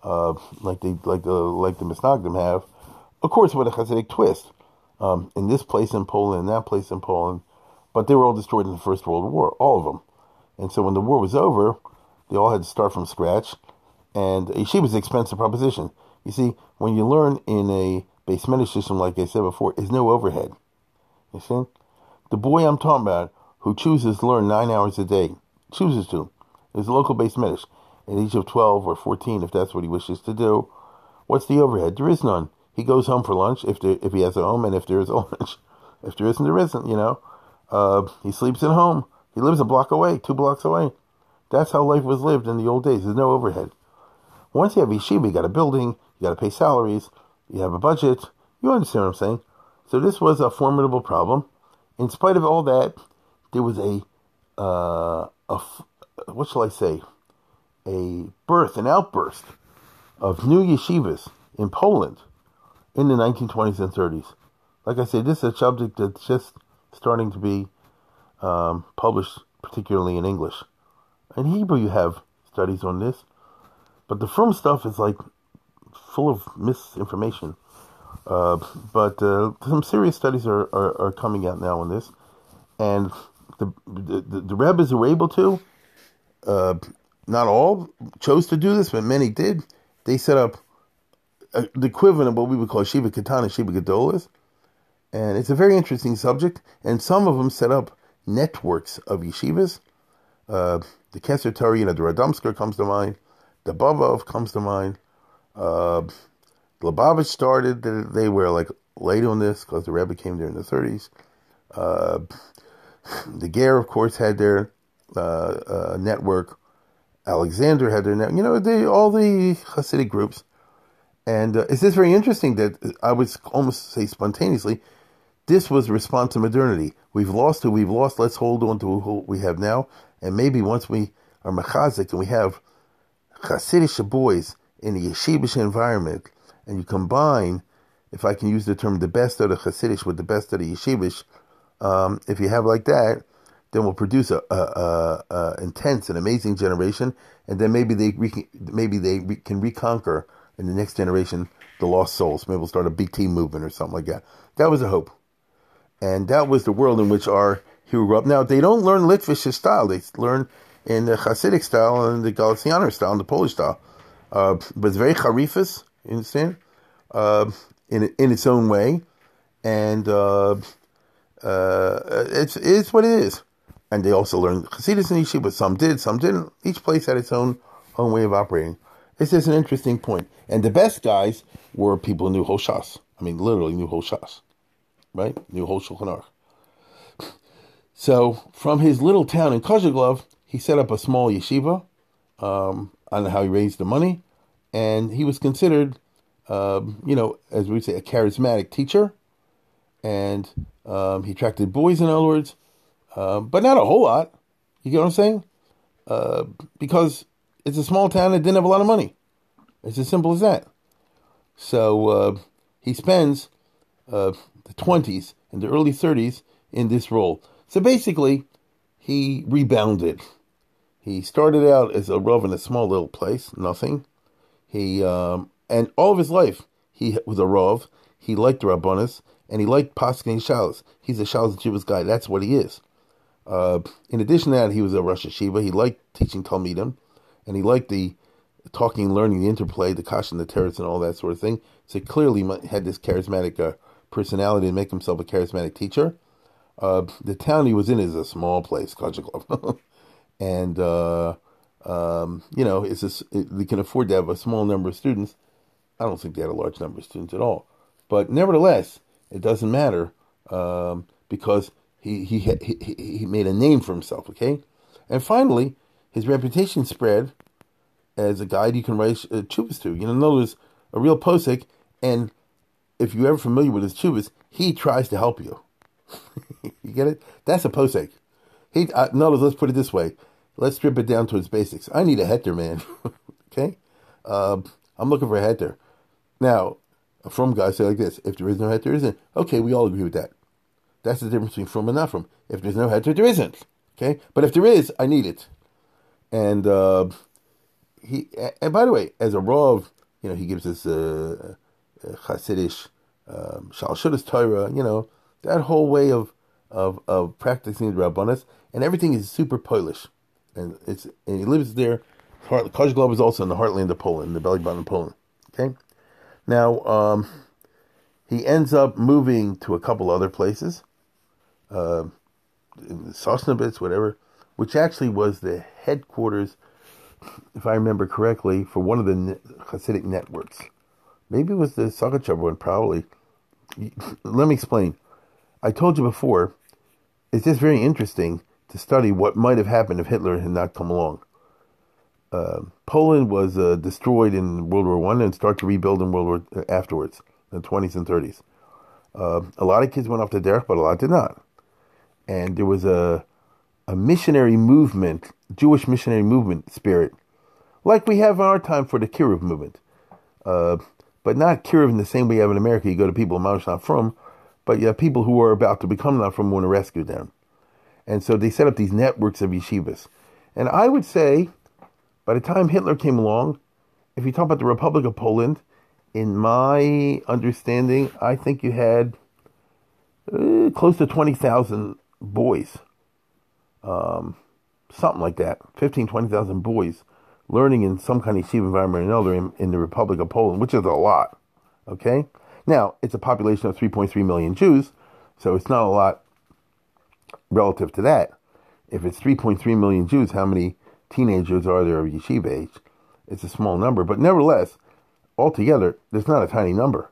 uh, like they like the like the Misnagdim have, of course, with a Hasidic twist. Um, in this place in Poland, in that place in Poland, but they were all destroyed in the First World War, all of them. And so when the war was over, they all had to start from scratch. And yeshiva is an expensive proposition. You see, when you learn in a medrash system, like I said before, is no overhead. You see, the boy I'm talking about who chooses to learn nine hours a day chooses to. There's a local beis medrash at age of 12 or 14 if that's what he wishes to do. What's the overhead? There is none. He goes home for lunch if there, if he has a home and if there is a lunch. If there isn't, there isn't, you know. Uh, he sleeps at home. He lives a block away, two blocks away. That's how life was lived in the old days. There's no overhead. Once you have yeshiva, you got a building, you got to pay salaries, you have a budget. You understand what I'm saying? So this was a formidable problem. In spite of all that, there was a uh, a, what shall I say, a birth, an outburst of new yeshivas in Poland in the 1920s and 30s. Like I said, this is a subject that's just starting to be um, published, particularly in English. In Hebrew, you have studies on this, but the firm stuff is like full of misinformation. Uh, but uh, some serious studies are, are, are coming out now on this, and the the, the rabbis were able to, uh, not all chose to do this, but many did. They set up a, the equivalent of what we would call Shiva Katana, Shiva Gadolas. And it's a very interesting subject. And some of them set up networks of yeshivas. Uh, the Kesser Torah, you know, the Radomsker comes to mind. The Bobov comes to mind. Uh, Lubavitch started. They were like late on this because the Rebbe came there in the 30s. Uh, the Ger, of course, had their uh, uh, network. Alexander had their network. You know, they, all the Hasidic groups. And uh, it's just very interesting that I would almost say spontaneously, this was a response to modernity. We've lost who we've lost. Let's hold on to who we have now. And maybe once we are machazik and we have Hasidic boys in a yeshivish environment, and you combine, if I can use the term, the best of the Hasidic with the best of the yeshivish, um, if you have like that, then we'll produce a, a, a, a intense and amazing generation, and then maybe they re- maybe they re- can reconquer in the next generation the lost souls. Maybe we'll start a BT movement or something like that. That was a hope, and that was the world in which our hero grew up. Now they don't learn Litvish style; they learn in the Hasidic style and the Galicianer style and the Polish style. Uh, but it's very charifus, you understand? Uh, in in its own way, and uh, uh, it's it's what it is. And they also learned Hasidus and Yeshiva. Some did, some didn't. Each place had its own own way of operating. This is an interesting point. And the best guys were people who knew Hoshas. I mean, literally knew Hoshas, right? Knew Hoshulchan So from his little town in Kozheglov, he set up a small yeshiva. Um, I don't know how he raised the money, and he was considered, um, you know, as we say, a charismatic teacher, and um, he attracted boys, in other words, uh, but not a whole lot. You get what I'm saying? Uh, because it's a small town that didn't have a lot of money. It's as simple as that. So uh, he spends uh, the 20s and the early 30s in this role. So basically, he rebounded. He started out as a rov in a small little place, nothing. He um, and all of his life he was a rov. He liked the rabbanis and he liked paskin shalos. He's a shalos Jewish guy. That's what he is. Uh, in addition to that, he was a Rosh Hashiva. He liked teaching Talmidim, and he liked the talking, learning, the interplay, the kash the terrorists, and all that sort of thing. So he clearly had this charismatic uh, personality to make himself a charismatic teacher. Uh, the town he was in is a small place, Kozheglov. and uh, um, you know, it's a, it, they can afford to have a small number of students. I don't think they had a large number of students at all, but nevertheless, it doesn't matter um, because he, he he he made a name for himself. Okay, and finally, his reputation spread as a guide you can write uh, to. You know, notice a real posik, and if you're ever familiar with his chuvas, he tries to help you. you get it? That's a posik. He uh, notice. Let's put it this way let's strip it down to its basics. I need a heter, man. okay? Uh, I'm looking for a heter. Now, from guys say like this if there is no heter, there isn't. Okay, we all agree with that. That's the difference between from and not from. If there's no heter, there isn't. Okay? But if there is, I need it. And uh, he, and by the way, as a Rav, you know, he gives us a, a Hasidish, um, Torah, you know, that whole way of, of, of practicing the Rabbanas, and everything is super Polish and it's and he lives there. Kozheglov is also in the heartland of Poland, the belly button of Poland. Okay, now um, he ends up moving to a couple other places, uh, Sosnovitz, whatever, which actually was the headquarters, if I remember correctly, for one of the Hasidic networks. Maybe it was the Sakachev one, probably. Let me explain. I told you before, it's just very interesting to study what might have happened if Hitler had not come along. Uh, Poland was uh, destroyed in World War One and started to rebuild in World War uh, afterwards, the twenties and thirties. Uh, a lot of kids went off to derech, but a lot did not. And there was a a missionary movement, Jewish missionary movement spirit, like we have in our time for the Kiruv movement, uh, but not Kiruv in the same way you have in America. You go to people who not from, but you have people who are about to become not from want to rescue them. And so they set up these networks of yeshivas. And I would say, by the time Hitler came along, if you talk about the Republic of Poland, in my understanding, I think you had uh, close to 20,000 boys. Um, something like that. 15, 20,000 boys learning in some kind of yeshiva environment or another in, in the Republic of Poland, which is a lot. Okay? Now, it's a population of 3.3 million Jews, so it's not a lot relative to that, if it's 3.3 million Jews, how many teenagers are there of yeshiva age? It's a small number, but nevertheless, altogether, there's not a tiny number.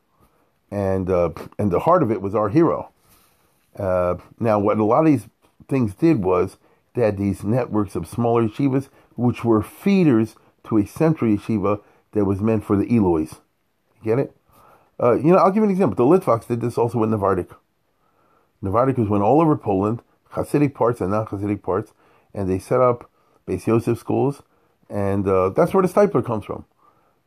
And, uh, and the heart of it was our hero. Uh, now, what a lot of these things did was they had these networks of smaller yeshivas, which were feeders to a central yeshiva that was meant for the Eloys. Get it? Uh, you know, I'll give you an example. The Litvaks did this also with Navardik. Navardik was went all over Poland, Hasidic parts and non-Hasidic parts, and they set up Beis Yosef schools, and uh, that's where the Steipler comes from.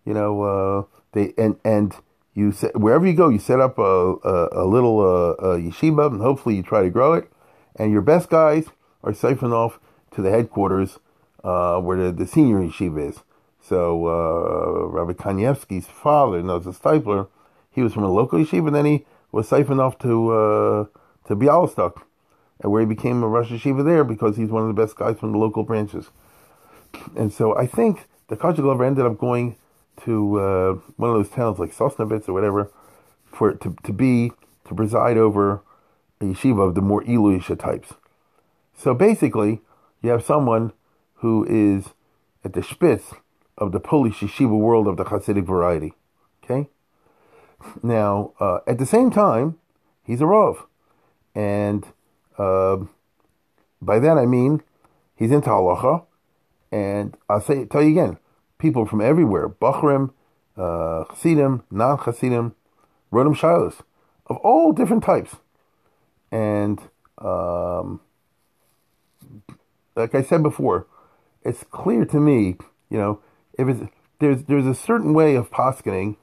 You know, uh, they and and you set, wherever you go, you set up a a, a little uh, a yeshiva, and hopefully you try to grow it. And your best guys are siphoned off to the headquarters uh, where the, the senior yeshiva is. So uh, Rabbi Kanievsky's father, knows a Steipler, he was from a local yeshiva, and then he was siphoned off to uh, to Bialystok, where he became a Rosh Yeshiva there because he's one of the best guys from the local branches. And so I think the Kozheglover ended up going to uh, one of those towns like Sosnovitz or whatever for to to be to preside over a yeshiva of the more Eloisha types. So basically, you have someone who is at the spitz of the Polish yeshiva world of the Hasidic variety. Okay? Now, uh, at the same time, he's a Rav. And uh, by that I mean he's into halacha. And I'll say, tell you again, people from everywhere, Bachrim, uh, Chassidim, non Chassidim, Rodim Shilas, of all different types. And um, like I said before, it's clear to me, you know, if it's there's there's a certain way of poskening.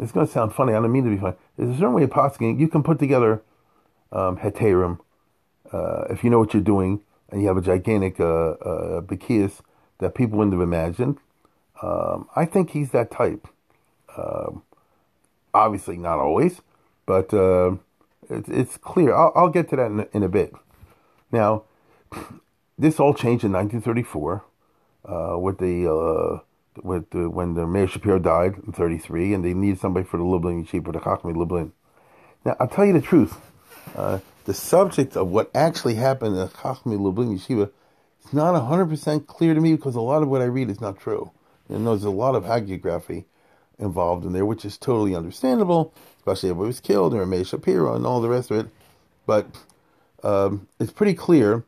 It's going to sound funny. I don't mean to be funny. There's a certain way of poskening. You can put together um, uh, if you know what you're doing and you have a gigantic uh, uh, that people wouldn't have imagined. Um, I think he's that type. Um, obviously, not always, but uh, it's, it's clear. I'll, I'll, get to that in, in a bit. Now, this all changed in 1934 uh, with the uh, with the, when the Meir Shapiro died in 33, and they needed somebody for the Lublin Yeshiva, for the Chachmei Lublin. Now, I'll tell you the truth. Uh, the subject of what actually happened in Chachmei Lublin Yeshiva is not 100% clear to me because a lot of what I read is not true. And there's a lot of hagiography involved in there, which is totally understandable, especially if it was killed, or Meir Shapiro, and all the rest of it. But um, it's pretty clear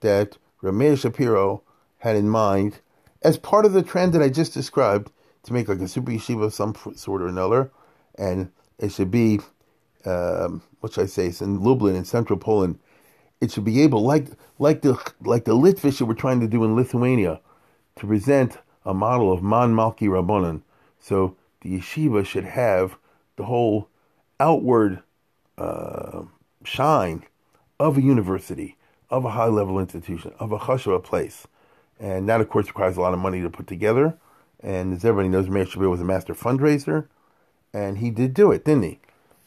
that Rameir Shapiro had in mind, as part of the trend that I just described, to make like a super yeshiva of some sort or another, and it should be, um, what should I say, it's in Lublin in central Poland. It should be able, like like the like the Litvish were trying to do in Lithuania, to present a model of Man Malki Rabbanon. So the yeshiva should have the whole outward uh, shine of a university, of a high level institution, of a chashava place. And that, of course, requires a lot of money to put together. And as everybody knows, Meir Shapiro was a master fundraiser. And he did do it, didn't he?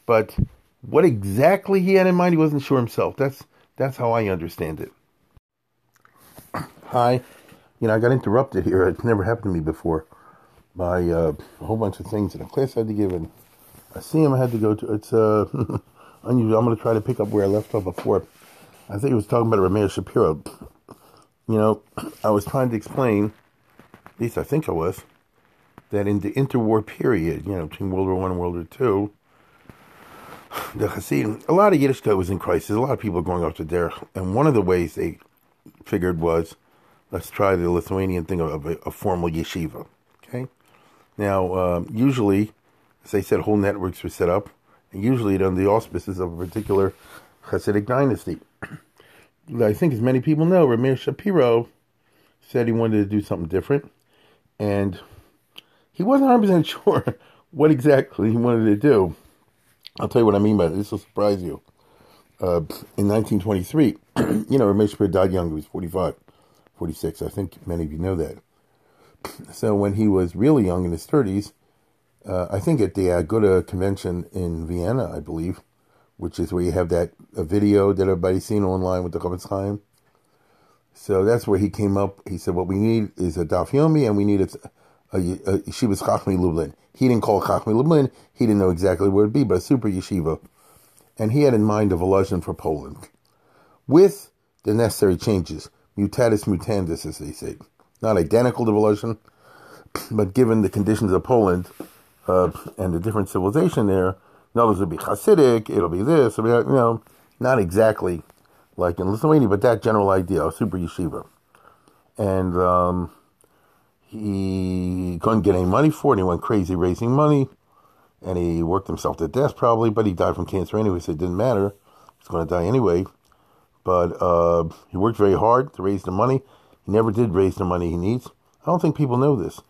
But what exactly he had in mind, he wasn't sure himself. That's that's how I understand it. Hi. You know, I got interrupted here. It's never happened to me before by uh, a whole bunch of things in a class I had to give and a CM I had to go to. It's uh, unusual. I'm going to try to pick up where I left off before. I think he was talking about Rameir Shapiro. You know, I was trying to explain, at least I think I was, that in the interwar period, you know, between World War One and World War Two, the Hasidim, a lot of Yiddishkeit was in crisis. A lot of people were going off to derech, and one of the ways they figured was, let's try the Lithuanian thing of a, a formal yeshiva. Okay, now um, usually, as I said, whole networks were set up, and usually under the auspices of a particular Hasidic dynasty. I think, as many people know, Rameir Shapiro said he wanted to do something different, and he wasn't 100% sure what exactly he wanted to do. I'll tell you what I mean by this. This will surprise you. Uh, in 1923, you know, Rameir Shapiro died young. He was 45, 46. I think many of you know that. So when he was really young in his 30s, uh, I think at the Aguda convention in Vienna, I believe, which is where you have that video that everybody's seen online with the Chofetz Chaim. So that's where he came up. He said, "What we need is a Daf Yomi, and we need a yeshiva's Chachmei Lublin." He didn't call it Chachmei Lublin. He didn't know exactly what it'd be, but a super yeshiva, and he had in mind a Volozhin for Poland, with the necessary changes, mutatis mutandis, as they say, not identical to Volozhin, but given the conditions of Poland uh, and the different civilization there, in others it'll be Hasidic, it'll be this, it'll be, you know, not exactly like in Lithuania, but that general idea, a super yeshiva. And um, he couldn't get any money for it, and he went crazy raising money, and he worked himself to death probably, but he died from cancer anyway, so it didn't matter. He's going to die anyway. But uh, he worked very hard to raise the money. He never did raise the money he needs. I don't think people know this.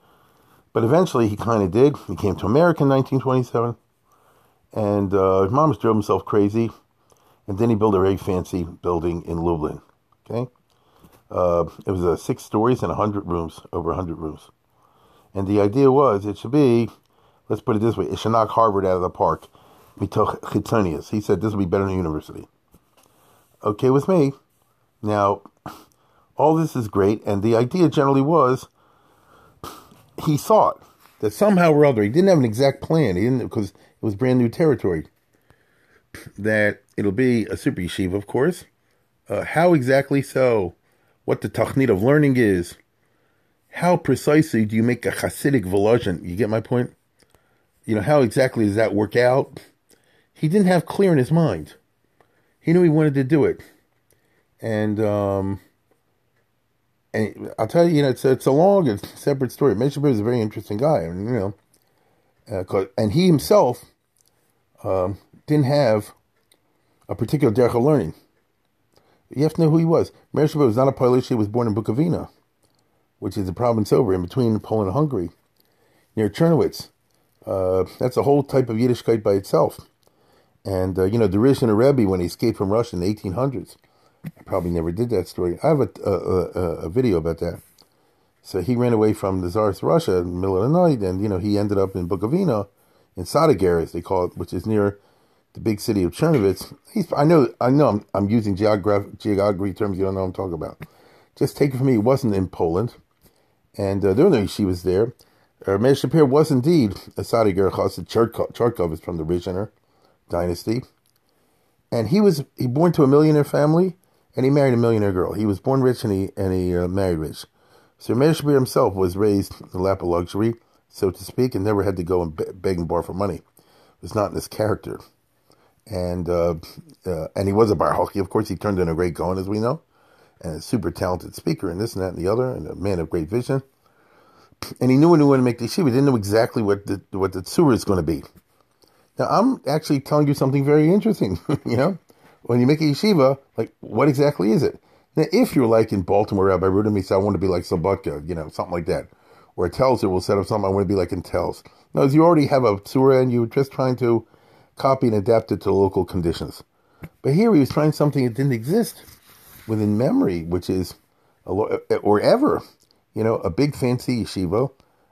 But eventually he kind of did. He came to America in 1927. And uh, his mom drove himself crazy. And then he built a very fancy building in Lublin. Okay? Uh, it was uh, six stories and 100 rooms, over 100 rooms. And the idea was it should be, let's put it this way, it should knock Harvard out of the park. He said this would be better than university okay with me. Now, all this is great, and the idea generally was he thought that somehow or other he didn't have an exact plan. He didn't because it was brand new territory. That it'll be a super yeshiva, of course. Uh, how exactly so? What the technique of learning is? How precisely do you make a Hasidic volozhin? You get my point? You know, how exactly does that work out? He didn't have clear in his mind he knew he wanted to do it, and um, and I'll tell you, you know, it's it's a long and separate story. Meir is a very interesting guy, and you know, uh, and he himself um, didn't have a particular derech of learning. You have to know who he was. Meir was not a Polish. He was born in Bukovina, which is a province over in between Poland and Hungary, near Czernowitz. Uh, that's a whole type of Yiddishkeit by itself. And, uh, you know, the Ruzhiner Rebbe, when he escaped from Russia in the 1800s, I probably never did that story. I have a, a, a, a video about that. So he ran away from the Tsarist Russia in the middle of the night, and, you know, he ended up in Bukovina, in Sadigar, as they call it, which is near the big city of Chernovitz. He's, I know, I know I'm, I'm using geograph, geography terms you don't know what I'm talking about. Just take it from me, he wasn't in Poland. And uh, there were no yeshivas there. Uh, Meir Shapir was indeed a Sadigar Chassid. Charkov is from the Ruzhiner dynasty. And he was he born to a millionaire family, and he married a millionaire girl. He was born rich and he and he uh, married rich. So Meir Shapir himself was raised in the lap of luxury, so to speak, and never had to go and beg and borrow for money. It was not in his character. And uh, uh, and he was a bar hockey. Of course, he turned into a great Gaon, as we know, and a super talented speaker, and this and that and the other, and a man of great vision. And he knew when he wanted to make the yeshiva. He didn't know exactly what the what the tzura is going to be. Now, I'm actually telling you something very interesting. you know, when you make a yeshiva, like, what exactly is it? Now, if you're like in Baltimore, Rabbi Rudin said, I want to be like Slabodka, you know, something like that. Or Telzer will set up something, I want to be like in Telz. as you already have a tzura and you're just trying to copy and adapt it to local conditions. But here he was trying something that didn't exist within memory, which is, lo- or ever, you know, a big fancy yeshiva.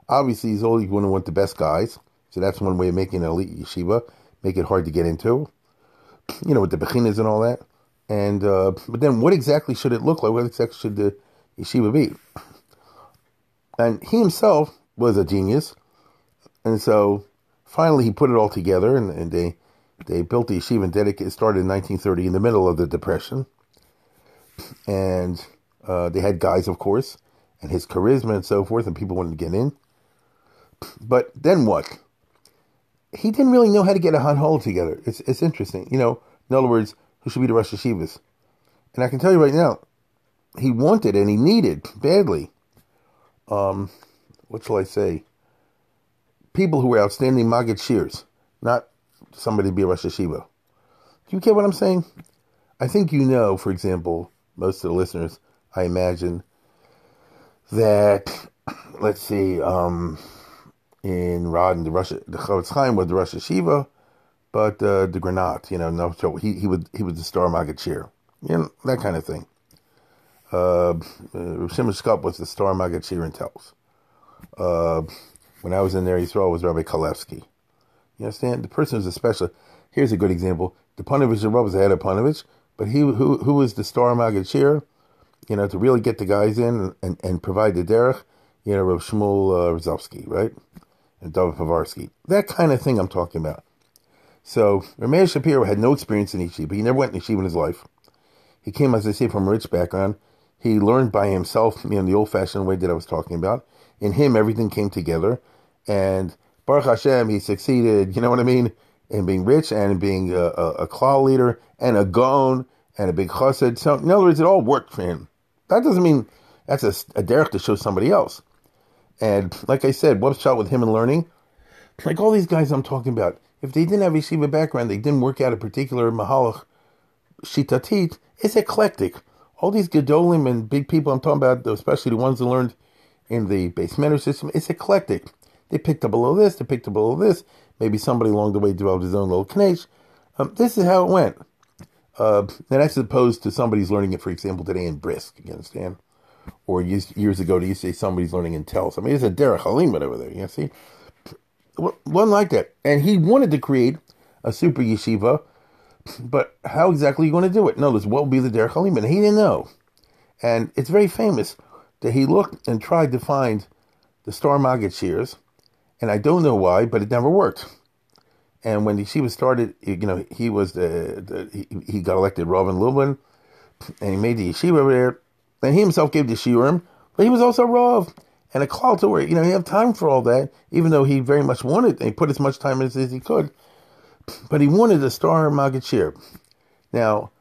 Obviously, he's only going to want the best guys. So that's one way of making an elite yeshiva, make it hard to get into, you know, with the bechinas and all that. And uh, but then, what exactly should it look like? What exactly should the yeshiva be? And he himself was a genius, and so finally he put it all together, and, and they they built the yeshiva and dedicated. Started in 1930, in the middle of the depression, and uh, they had guys, of course, and his charisma and so forth, and people wanted to get in. But then what? he didn't really know how to get a hot hole together. It's it's interesting, you know. In other words, who should be the Rosh Hashivas? And I can tell you right now, he wanted and he needed badly. Um, what shall I say? People who were outstanding Maggid not somebody be a Rosh Hashiva. Do you get what I'm saying? I think you know, for example, most of the listeners, I imagine, that, let's see, um, in Rod the Russia, the Chofetz Chaim was the Rosh Hashiva, but uh, the Granat, you know, no, so he he would he was the star maggid shiur, you know, that kind of thing. Uh, uh, Shimon Shkop was the star maggid shiur in Telz. Uh, when I was in there, Yisrael was Rabbi Kulefsky. You understand? The person who's a special. Here's a good example. The Ponevezh the was the head of Ponevezh, but he who who was the star Magachir, you know, to really get the guys in and, and provide the derech, you know, Rav Shmuel uh, right? and David Povarsky. That kind of thing I'm talking about. So, Rameir Shapiro had no experience in yeshiva. He never went in yeshiva in his life. He came, as I say, from a rich background. He learned by himself, you know, the old-fashioned way that I was talking about. In him, everything came together, and Baruch Hashem, he succeeded. You know what I mean? In being rich and in being a, a, a klal leader and a gon and a big chassid. So, in other words, it all worked for him. That doesn't mean that's a, a derech to show somebody else. And like I said, what's shot with him and learning? Like all these guys I'm talking about, if they didn't have a yeshiva background, they didn't work out a particular mahalach shitatit, it's eclectic. All these gedolim and big people I'm talking about, especially the ones that learned in the base mentor system, it's eclectic. They picked up a little this, they picked up a little this. Maybe somebody along the way developed his own little knesh. Um, this is how it went. Uh, and that's opposed to somebody's learning it, for example, today in Brisk, you understand? Or years, years ago, you say somebody's learning in Telz. I mean, it's a derech halimud over there, you see? One like that. And he wanted to create a super yeshiva, but how exactly are you going to do it? Notice what will be the derech halimud? He didn't know. And it's very famous that he looked and tried to find the star Maggid shears, and I don't know why, but it never worked. And when the yeshiva started, you know, he was the, the he, he, got elected Rav in Lublin, and he made the yeshiva over there. And he himself gave the shiurim, but he was also Rav and a call to where you know he had time for all that, even though he very much wanted. And he put as much time as, as he could, but he wanted to star shiur. Now,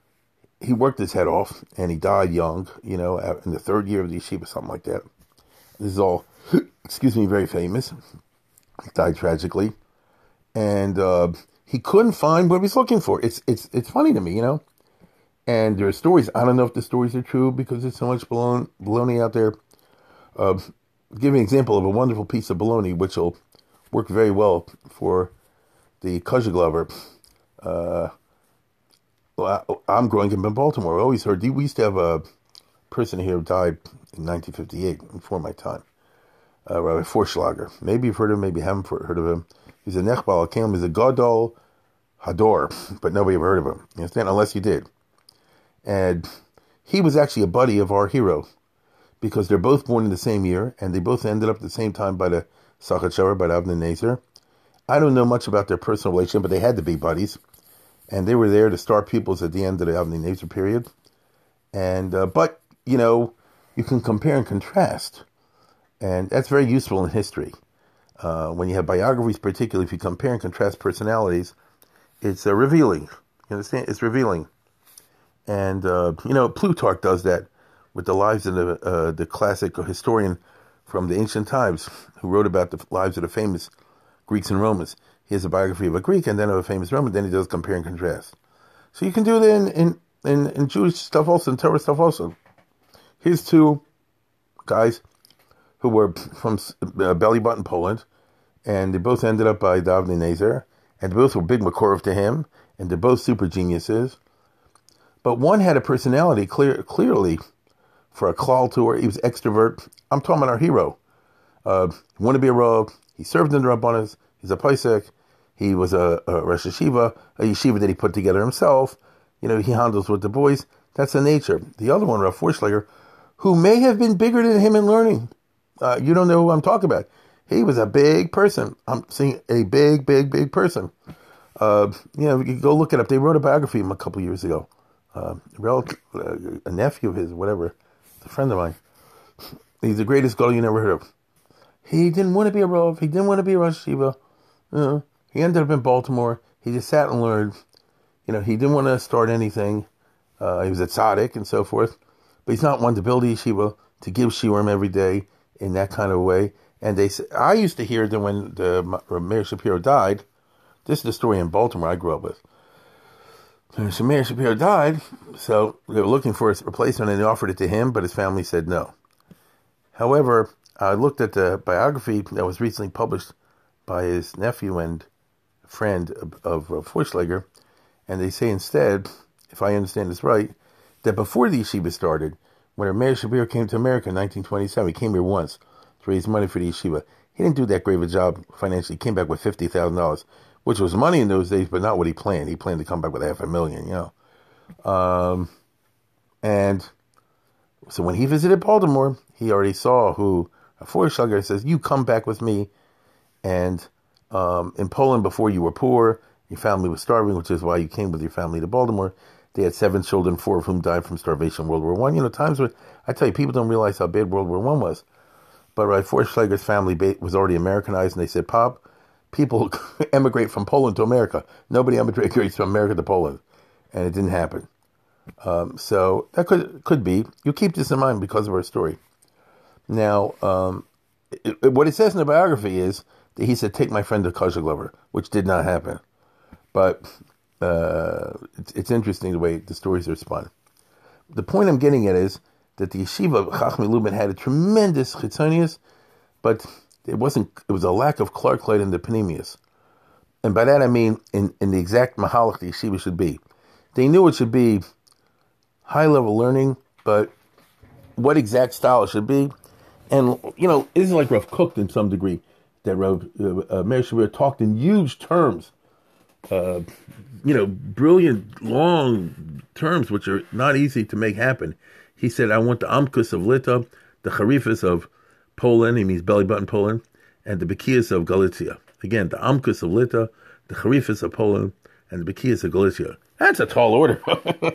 he worked his head off, and he died young. You know, in the third year of the yeshiva, something like that. This is all, excuse me, very famous. Died tragically, and uh, he couldn't find what he was looking for. It's it's it's funny to me, you know. And there are stories. I don't know if the stories are true because there's so much baloney, baloney out there. Uh, give me an example of a wonderful piece of baloney which will work very well for the Kozheglover. Uh, I'm growing up in Baltimore. I always heard we used to have a person here who died in 1958 before my time. Uh, Rabbi Forschlager. Maybe you've heard of him, maybe you haven't heard of him. He's a Nechbal Akim, he's a Gadol Hador, but nobody ever heard of him. You understand? Unless you did. And he was actually a buddy of our hero because they're both born in the same year and they both ended up at the same time by the Sakachever, by the Nezer. I don't know much about their personal relationship, but they had to be buddies. And they were there to start pupils at the end of the Avnei Nezer period. And, uh, but, you know, you can compare and contrast. And that's very useful in history. Uh, when you have biographies, particularly if you compare and contrast personalities, it's uh, revealing. You understand? It's revealing. And, uh, you know, Plutarch does that with the lives of the, uh, the classic historian from the ancient times who wrote about the lives of the famous Greeks and Romans. He has a biography of a Greek and then of a famous Roman, then he does compare and contrast. So you can do that in, in, in, in Jewish stuff also, in Torah stuff also. Here's two guys who were from uh, Belly Button, Poland, and they both ended up by Davnei Nezer, and they both were big Makorov to him, and they're both super geniuses. But one had a personality clear, clearly for a klal tour. He was extrovert. I'm talking about our hero. Uh, he wanted to be a Rav. He served in the Rabbanas. He's a Paisek. He was a, a Rosh a yeshiva that he put together himself. You know, he handles with the boys. That's the nature. The other one, Rav Forschlager, who may have been bigger than him in learning. Uh, you don't know who I'm talking about. He was a big person. I'm seeing a big, big, big person. Uh, you know, you go look it up. They wrote a biography of him a couple years ago. Uh, relative, uh, a nephew of his, whatever, a friend of mine. He's the greatest girl you never heard of. He didn't want to be a Rav. He didn't want to be a Rosh Yeshiva. Uh, he ended up in Baltimore. He just sat and learned. You know, he didn't want to start anything. Uh, he was a tzaddik and so forth. But he's not one to build a yeshiva, to give shiurim every day in that kind of way. And they, said, I used to hear that when the Meir Shapiro died, this is the story in Baltimore I grew up with. So Meir Shapiro died, so they were looking for a replacement and they offered it to him, but his family said no. However, I looked at the biography that was recently published by his nephew and friend of, of, of and they say instead, if I understand this right, that before the yeshiva started, when Meir Shapiro came to America in 1927, he came here once to raise money for the yeshiva. He didn't do that great of a job financially. He came back with fifty thousand dollars, which was money in those days, but not what he planned. He planned to come back with half a million, you know. Um, and so when he visited Baltimore, he already saw who a Forschlager says, "You come back with me." And um, in Poland, before you were poor, your family was starving, which is why you came with your family to Baltimore. They had seven children, four of whom died from starvation. in World War One. You know, times were I tell you, people don't realize how bad World War One was. But right, Forschlager's family was already Americanized, and they said, "Pop, people emigrate from Poland to America. Nobody emigrates from America to Poland," and it didn't happen. Um, so that could could be. You keep this in mind because of our story. Now, um, it, it, what it says in the biography is that he said, "Take my friend to Kozheglover," which did not happen. But uh, it's, it's, interesting the way the stories are spun. The point I'm getting at is that the yeshiva of Chachmei Lublin had a tremendous chitzonius, but it wasn't. It was a lack of Clark in the panemius, and by that I mean in, in the exact mahalach the yeshiva should be. They knew it should be high level learning, but what exact style it should be, and you know, it isn't like Rav Cooked in some degree that Rav uh, uh, Meir Shapiro talked in huge terms uh, you know, brilliant long terms which are not easy to make happen. He said, I want the Amkus of Lita, the Charifas of Poland, he means belly button Poland, and the Bekias of Galicia. Again, the Amkus of Lita, the Charifas of Poland, and the Bekias of Galicia. That's a tall order. you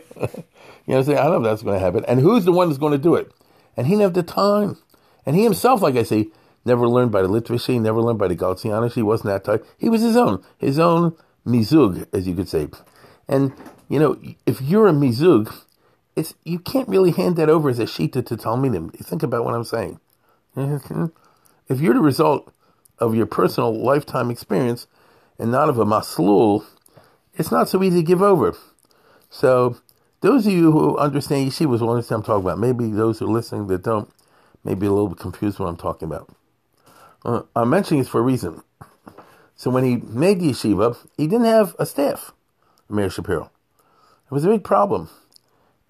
know, say, I don't know if that's going to happen. And who's the one that's going to do it? And he didn't have the time. And he himself, like I say, never learned by the Litvish, never learned by the Galicianish. He wasn't that type. He was his own, his own mizug, as you could say. And, you know, if you're a mizug, it's, you can't really hand that over as a shita to Talmidim. Think about what I'm saying. If you're the result of your personal lifetime experience and not of a maslul, it's not so easy to give over. So, those of you who understand yeshivas will understand what I'm talking about. Maybe those who are listening that don't may be a little bit confused what I'm talking about. Uh, I'm mentioning this for a reason. So when he made the yeshiva, he didn't have a staff, Meir Shapiro. It was a big problem.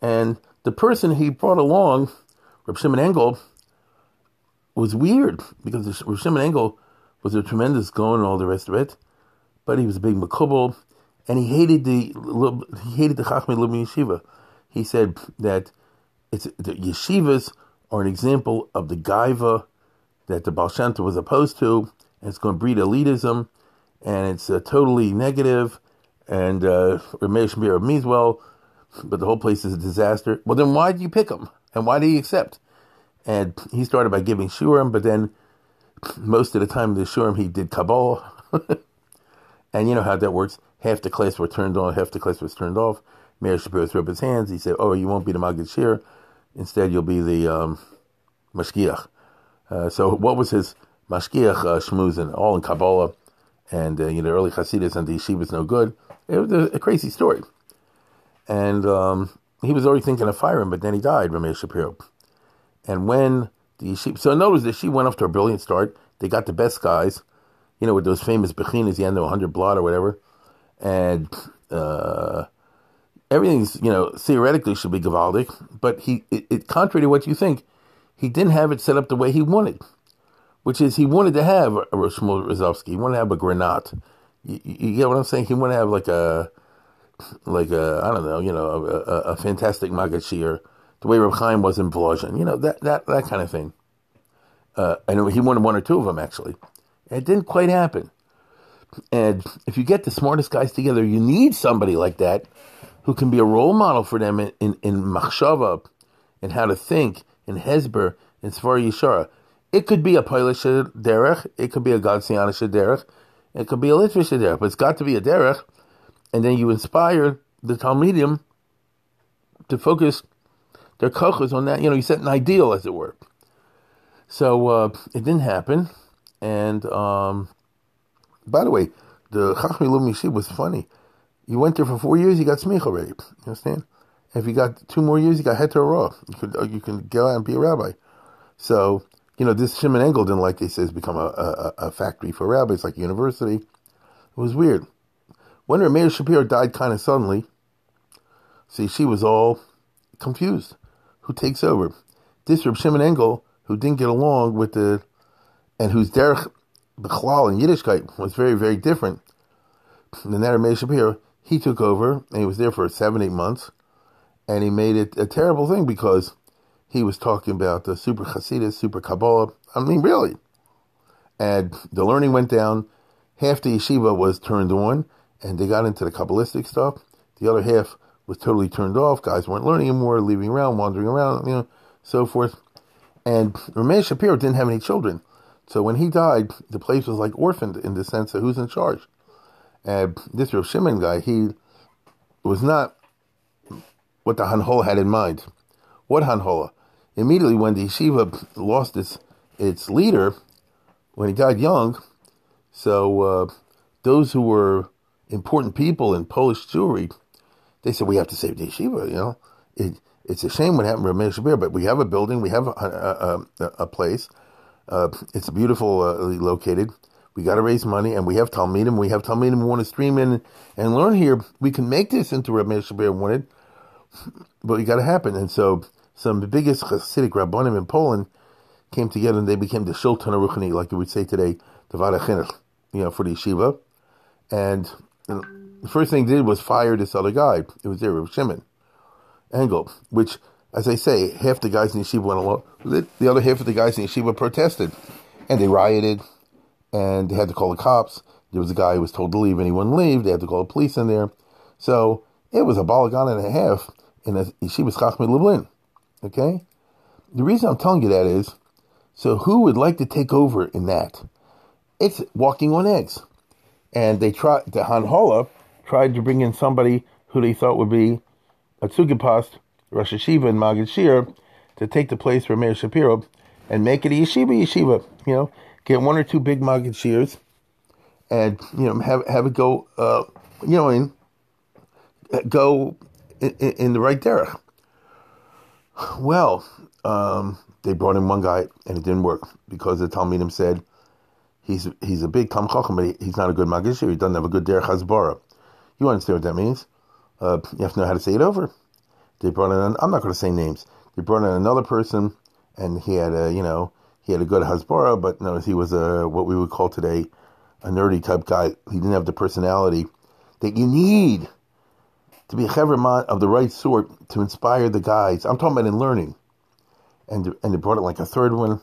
And the person he brought along, Reb Shimon Engel, was weird because Reb Shimon Engel was a tremendous Gaon and all the rest of it, but he was a big makubal, and he hated the he hated the Chachmei Lubin Yeshiva. He said that it's the yeshivas are an example of the gaiva that the Tov was opposed to, and it's going to breed elitism, and it's uh, totally negative, and uh, Ramesh Shmir means well, but the whole place is a disaster. Well, then why do you pick him? And why did he accept? And he started by giving shiurim, but then most of the time the shiurim he did Kabbalah. and you know how that works. Half the class were turned on, half the class was turned off. Meir Shapiro threw up his hands. He said, oh, you won't be the Maggid Shiur. Instead, you'll be the um, Mashgiach. Uh, so what was his Mashgiach uh, shmuzin? All in Kabbalah and uh, you know, early Hasidus and the yeshiva's no good. It was a, a crazy story. And um, he was already thinking of firing, but then he died, Rameir Shapiro. And when the yeshiva, so notice that she went off to a brilliant start. They got the best guys, you know, with those famous bechinas, the end of 100 blot or whatever. And uh, everything's, you know, theoretically should be Gavaldic, but he, it, it, contrary to what you think, he didn't have it set up the way he wanted which is he wanted to have a Shmuel Rozovsky. He wanted to have a Granat. You, you, get what I'm saying? He wanted to have like a, like a, I don't know, you know, a, a, a fantastic Maggid Shiur, the way Reb Chaim was in Volozhin, you know, that, that, that kind of thing. Uh, and he wanted one or two of them, actually. It didn't quite happen. And if you get the smartest guys together, you need somebody like that who can be a role model for them in, in, in machshava, and how to think, in hezber, in svar yishara. It could be a Polish derech, it could be a Galcianish derech, it could be a Litvish derech, but it's got to be a derech, and then you inspire the Talmidim to focus their kochas on that. You know, you set an ideal, as it were. So uh, it didn't happen, and um, by the way, the Chachmi Lumishi was funny. You went there for four years, you got smicha already. You understand? If you got two more years, you got heter. You could you can go out and be a rabbi. So you know, this Shimon Engel didn't like, he says, become a, a, a factory for rabbis, like university. It was weird. When Meir Shapiro died kind of suddenly, see, she was all confused. Who takes over? This Reb Shimon Engel, who didn't get along with the, and whose derech bechlal and Yiddishkeit was very, very different than that of Shapiro, he took over, and he was there for seven, eight months, and he made it a terrible thing because he was talking about the super Hasidus, super Kabbalah. I mean, really. And the learning went down. Half the yeshiva was turned on, and they got into the Kabbalistic stuff. The other half was totally turned off. Guys weren't learning anymore, leaving around, wandering around, you know. so forth. And Rameir Shapiro didn't have any children. So when he died, the place was like orphaned in the sense of who's in charge. And this Rav Shimon guy, he was not what the Hanhola had in mind. What Hanhola? Immediately when the yeshiva lost its its leader, when he died young, so uh, those who were important people in Polish Jewry, they said we have to save the yeshiva. You know, it, it's a shame what happened to Rameir Shapiro, but we have a building, we have a, a, a, a place. Uh, it's beautifully uh, located. We got to raise money, and we have Talmidim. We have Talmidim who want to stream in and learn here. We can make this into Rameir Shapiro wanted, but it got to happen. And so, some of the biggest Hasidic rabbanim in Poland came together, and they became the Shultan Aruchani, like you would say today, the Vada you know, for the yeshiva. And the first thing they did was fire this other guy. It was there, Rav Shimon Engel, which, as I say, half the guys in yeshiva went along. The other half of the guys in yeshiva protested, and they rioted, and they had to call the cops. There was a guy who was told to leave, and he wouldn't leave. They had to call the police in there. So it was a balagan and a half in a yeshiva Chachmei Lublin. Okay, the reason I'm telling you that is, so who would like to take over in that? It's walking on eggs and they tried the Hanhola tried to bring in somebody who they thought would be a Tzugipast, Rosh Yeshiva and Maggid Shiur, to take the place for Meir Shapiro and make it a yeshiva yeshiva. You know, get one or two big Maggid Shiurs and you know have have it go uh, you know in go in, in the right derech. Well, um, they brought in one guy and it didn't work because the Talmidim said he's he's a big Tam Chacham, but he's not a good Maggid Shiur. He doesn't have a good Derech Hasbara. You understand what that means? Uh, you have to know how to say it over. They brought in. I'm not going to say names. They brought in another person, and he had a you know he had a good Hasbara, but no, he was a what we would call today a nerdy type guy. He didn't have the personality that you need to be a Chevron of the right sort to inspire the guys. I'm talking about in learning. And, and they brought it like a third one.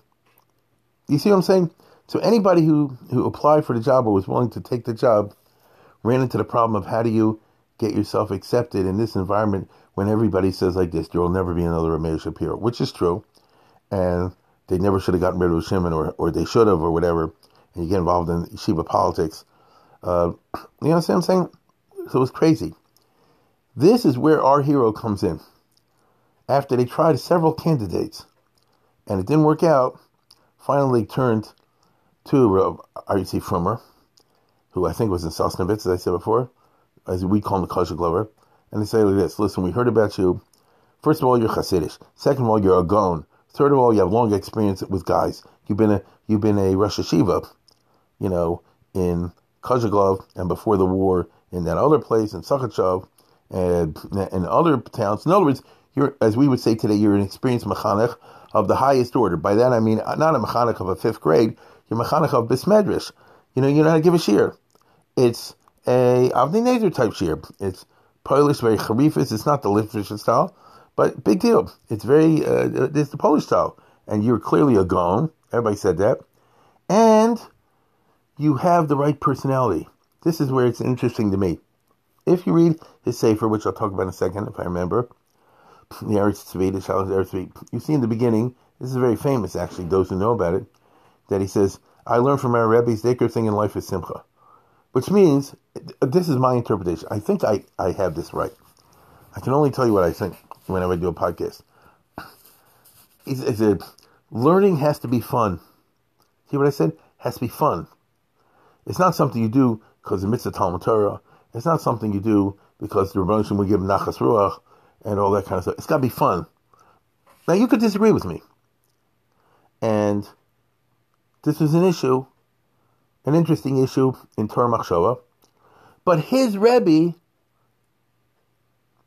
You see what I'm saying? So anybody who, who applied for the job or was willing to take the job ran into the problem of how do you get yourself accepted in this environment when everybody says like this, there will never be another Rameir Shapiro, which is true. And they never should have gotten rid of Shimon or, or they should have or whatever. And you get involved in yeshiva politics. Uh, you know what I'm saying? So it was crazy. This is where our hero comes in. After they tried several candidates and it didn't work out, finally turned to Rav R.C. Fromer, who I think was in Sosnovitz, as I said before, as we call him the Kozheglover, and they say like this, listen, we heard about you. First of all, you're Hasidish. Second of all, you're a Gon. Third of all, you have long experience with guys. You've been a you've been a Rosh Yeshiva, you know, in Kozheglov and before the war in that other place in Sakachev and in other towns. In other words, you're as we would say today, you're an experienced mechanech of the highest order. By that I mean not a mechanech of a fifth grade, you're mechanech of beis medrash. You know, you know how to give a shiur. It's a Avnei Nezer type shiur. It's Polish, very charifis. It's not the Litvish style, but big deal. It's very, uh, it's the Polish style. And you're clearly a Gaon. Everybody said that. And you have the right personality. This is where it's interesting to me. If you read his Sefer, which I'll talk about in a second, if I remember, the Eretz Tzvi, the Eretz Tzvi, you see in the beginning, this is very famous actually, those who know about it, that he says, I learned from our Rebbe's Daker thing in life is Simcha. Which means, this is my interpretation. I think I, I have this right. I can only tell you what I think whenever I do a podcast. He said, learning has to be fun. See what I said? Has to be fun. It's not something you do because the mitzvah Talmud Torah. It's not something you do because the Rebbeinu will give nachas ruach and all that kind of stuff. It's got to be fun. Now you could disagree with me, and this is an issue, an interesting issue in Torah Machshava. But his Rebbe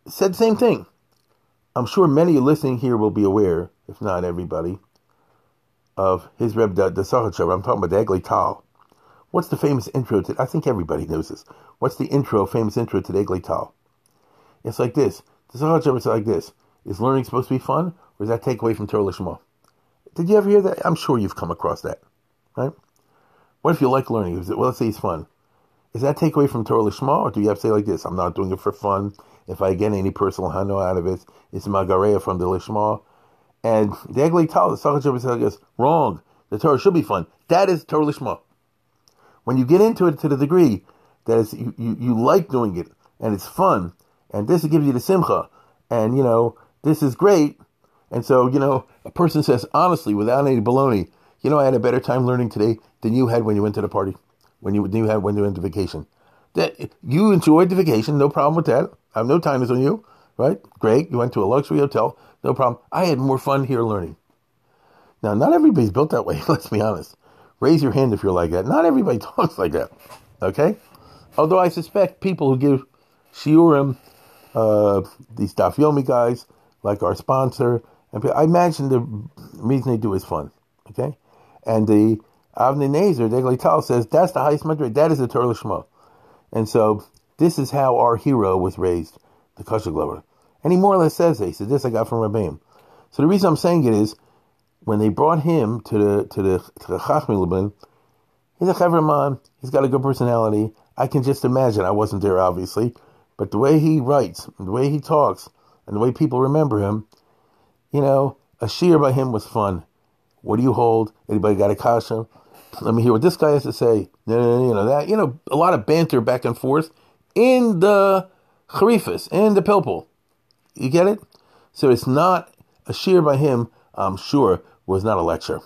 said the same thing. I'm sure many listening here will be aware, if not everybody, of his Rebbe, the, the. I'm talking about the Eglei Tal. What's the famous intro to? I think everybody knows this. What's the intro, famous intro to Tal? It's like this. The Sachachav is like this. Is learning supposed to be fun, or does that take away from Torah Lishma? Did you ever hear that? I'm sure you've come across that. Right? What if you like learning? Well, let's say it's fun. Is that take away from Torah Lishma, or do you have to say like this? I'm not doing it for fun. If I get any personal hano out of it, it's magareya from the Lishma. And the Eglei Tal, the Sachat goes, wrong. The Torah should be fun. That is Torah Lishma. When you get into it to the degree that is, you, you, you like doing it and it's fun, and this gives you the simcha, and you know, this is great. And so, you know, a person says honestly, without any baloney, you know, I had a better time learning today than you had when you went to the party, when you, you had when you went to vacation. That you enjoyed the vacation, no problem with that. I have no time is on you, right? Great, you went to a luxury hotel, no problem. I had more fun here learning. Now, not everybody's built that way. Let's be honest. Raise your hand if you're like that. Not everybody talks like that. Okay, although I suspect people who give shiurim, uh, these daf yomi guys, like our sponsor, and I imagine the reason they do is fun. Okay, and the Avnei Nezer, the Tal says that's the highest madrid. That is the Torah Shema. And so this is how our hero was raised, the Kozheglover. And he more or less says this. He said, this I got from Rabbeim. So the reason I'm saying it is, when they brought him to the to the to the Chachmi he's a clever man. He's got a good personality. I can just imagine. I wasn't there, obviously, but the way he writes, the way he talks, and the way people remember him, you know, a shiur by him was fun. What do you hold? Anybody got a kasha? Let me hear what this guy has to say. You know that. You know a lot of banter back and forth in the charifas in the pilpul. You get it? So it's not a shiur by him. I'm sure was not a lecture.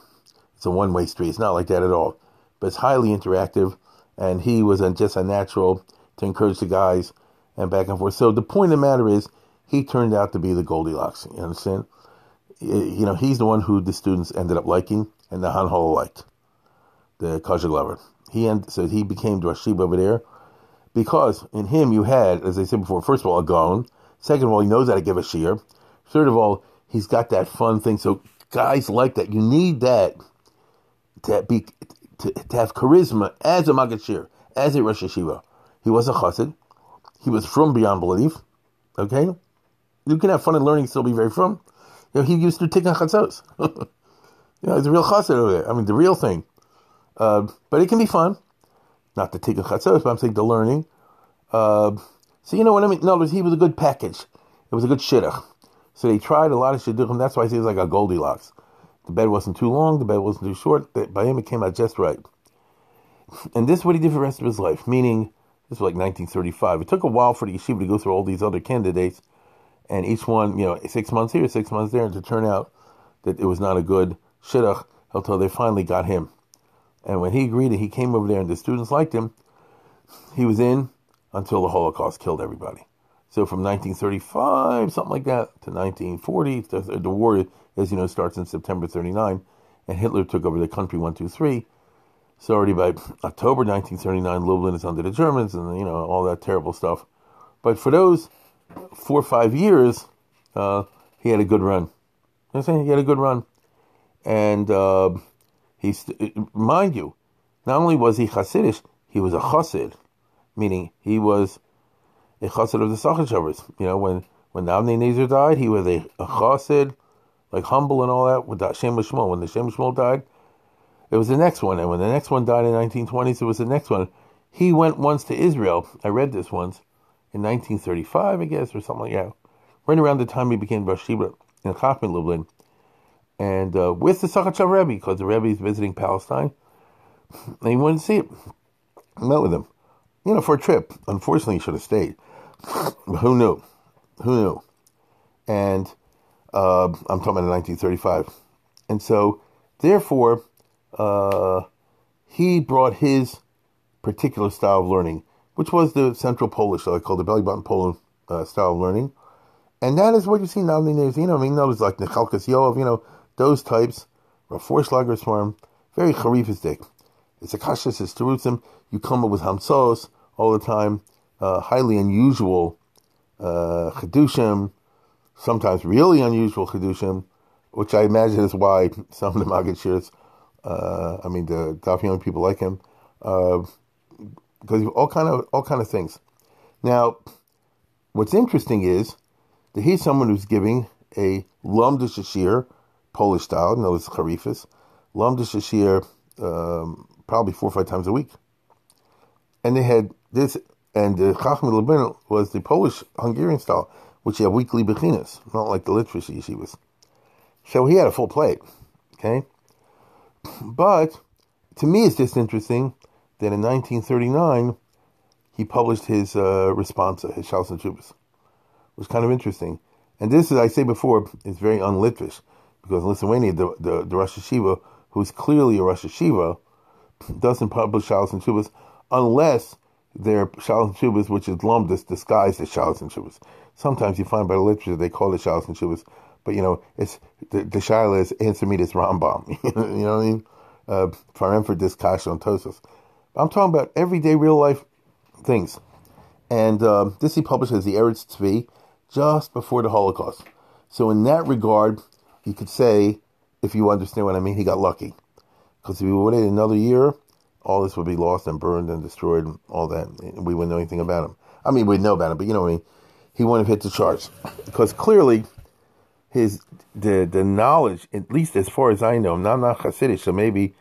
It's a one way street. It's not like that at all. But it's highly interactive, and he was just a natural to encourage the guys and back and forth. So the point of the matter is, he turned out to be the Goldilocks. You understand? You know, he's the one who the students ended up liking, and the Hanhol liked the Kozheglover. He end, so he became Drashib over there because in him you had, as I said before, first of all, a Gaon. Second of all, he knows how to give a shiur. Third of all, he's got that fun thing. So guys like that. You need that to be to, to have charisma as a Maggid Shiur, as a Rosh Yeshiva. He was a chassid. He was from beyond belief. Okay? You can have fun and learning, still be very from. You know, he used to take on you know, he's a real chassid over there. I mean, the real thing. Uh, but it can be fun. Not to take a chatzos, but I'm saying the learning. Uh, so you know what I mean? No, he was a good package. It was a good shidduch. So they tried a lot of shidduchim. That's why I say it's like a Goldilocks. The bed wasn't too long. The bed wasn't too short. By him, it came out just right. And this is what he did for the rest of his life. Meaning, this was like 1935. It took a while for the yeshiva to go through all these other candidates, and each one, you know, six months here, six months there, and to turn out that it was not a good shidduch until they finally got him. And when he agreed he came over there and the students liked him, he was in until the Holocaust killed everybody. So from 1935, something like that, to 1940, the, the war, as you know, starts in September 39, and Hitler took over the country one, two, three. So already by October 1939, Lublin is under the Germans, and you know all that terrible stuff. But for those four or five years, uh, he had a good run. You know I'm saying? He had a good run, and uh, he, mind you, not only was he Hasidish, he was a Chassid, meaning he was a Chassid of the Sachat You know, when when Avnei Nezer died, he was a, a Chassid, like humble and all that. With that Shem Shmuel, when the Shem Shmuel died, it was the next one, and when the next one died in 1920s, it was the next one. He went once to Israel. I read this once in 1935, I guess, or something like that. Right around the time he became Rosh Yeshiva in Chachmei Lublin and uh, with the Sakachev Rebbe, because the Rebbe is visiting Palestine, and he wanted to see it. I met with him, you know, for a trip. Unfortunately, he should have stayed. Who knew? Who knew? And uh, I'm talking about 1935. And so, therefore, uh, he brought his particular style of learning, which was the Central Polish, so I call the belly button Poland uh, style of learning. And that is what you see now in the. You know, I mean, those like Nechalkas Yoav, you know, those types, Rafor swarm, very charifistic. It's a kashas, it's terutzim. You come up with hamsos all the time, uh, highly unusual uh, chedushim, sometimes really unusual chedushim, which I imagine is why some of the Maggid uh, I mean the Daf Yomi people like him, because uh, all kind of all kind of things. Now, what's interesting is that he's someone who's giving a lumdish shashir, Polish style, you know, it's charifis, lumdish shashir, um, probably four or five times a week. And they had this, and the Chachmei Lublin was the Polish Hungarian style, which have weekly bechinas, not like the Litvish yeshivas. So he had a full plate. Okay. But to me, it's just interesting that in 1939, he published his uh, responsa, his Shalos and Tshuvos. It was kind of interesting. And this, as I say before, is very un-Litvish because in Lithuania, the, the, the Rosh Yeshiva, who's clearly a Rosh Yeshiva, doesn't publish Shalos and Tshuvos unless they're Shalos and Tshuvos, which is lumped as disguised as Shalos and Tshuvos. Sometimes you find by the literature they call it Shalos and Tshuvos, but you know, it's the, the Shaila is answer me this Rambam. you know what I mean? Uh, for this Kasha on Tosos. I'm talking about everyday real life things. And uh, this he published as the Eretz Tzvi just before the Holocaust. So in that regard, you could say, if you understand what I mean, he got lucky. Because if he waited another year, all this would be lost and burned and destroyed and all that. We wouldn't know anything about him. I mean, we'd know about him, but you know what I mean? He wouldn't have hit the charts. Because clearly, his the the knowledge, at least as far as I know, I'm not Hasidic, so maybe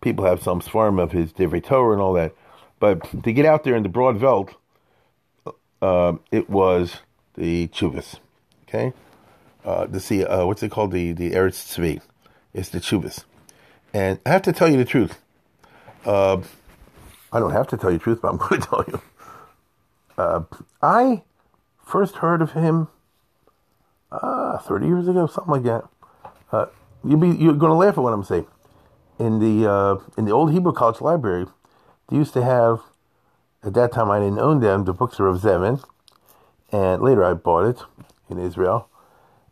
people have some swarm of his Divrei Torah and all that. But to get out there in the broad veld, uh, it was the Chuvas. Okay? Uh, to see, uh, what's it called? The, the Eretz Tzvi. It's the Chuvas. And I have to tell you the truth. Uh, I don't have to tell you the truth, but I'm going to tell you. Uh, I first heard of him uh, 30 years ago, something like that. Uh, you'll be, you're going to laugh at what I'm saying. In the, uh, in the old Hebrew College Library, they used to have, at that time I didn't own them, the books of Zevin. And later I bought it in Israel.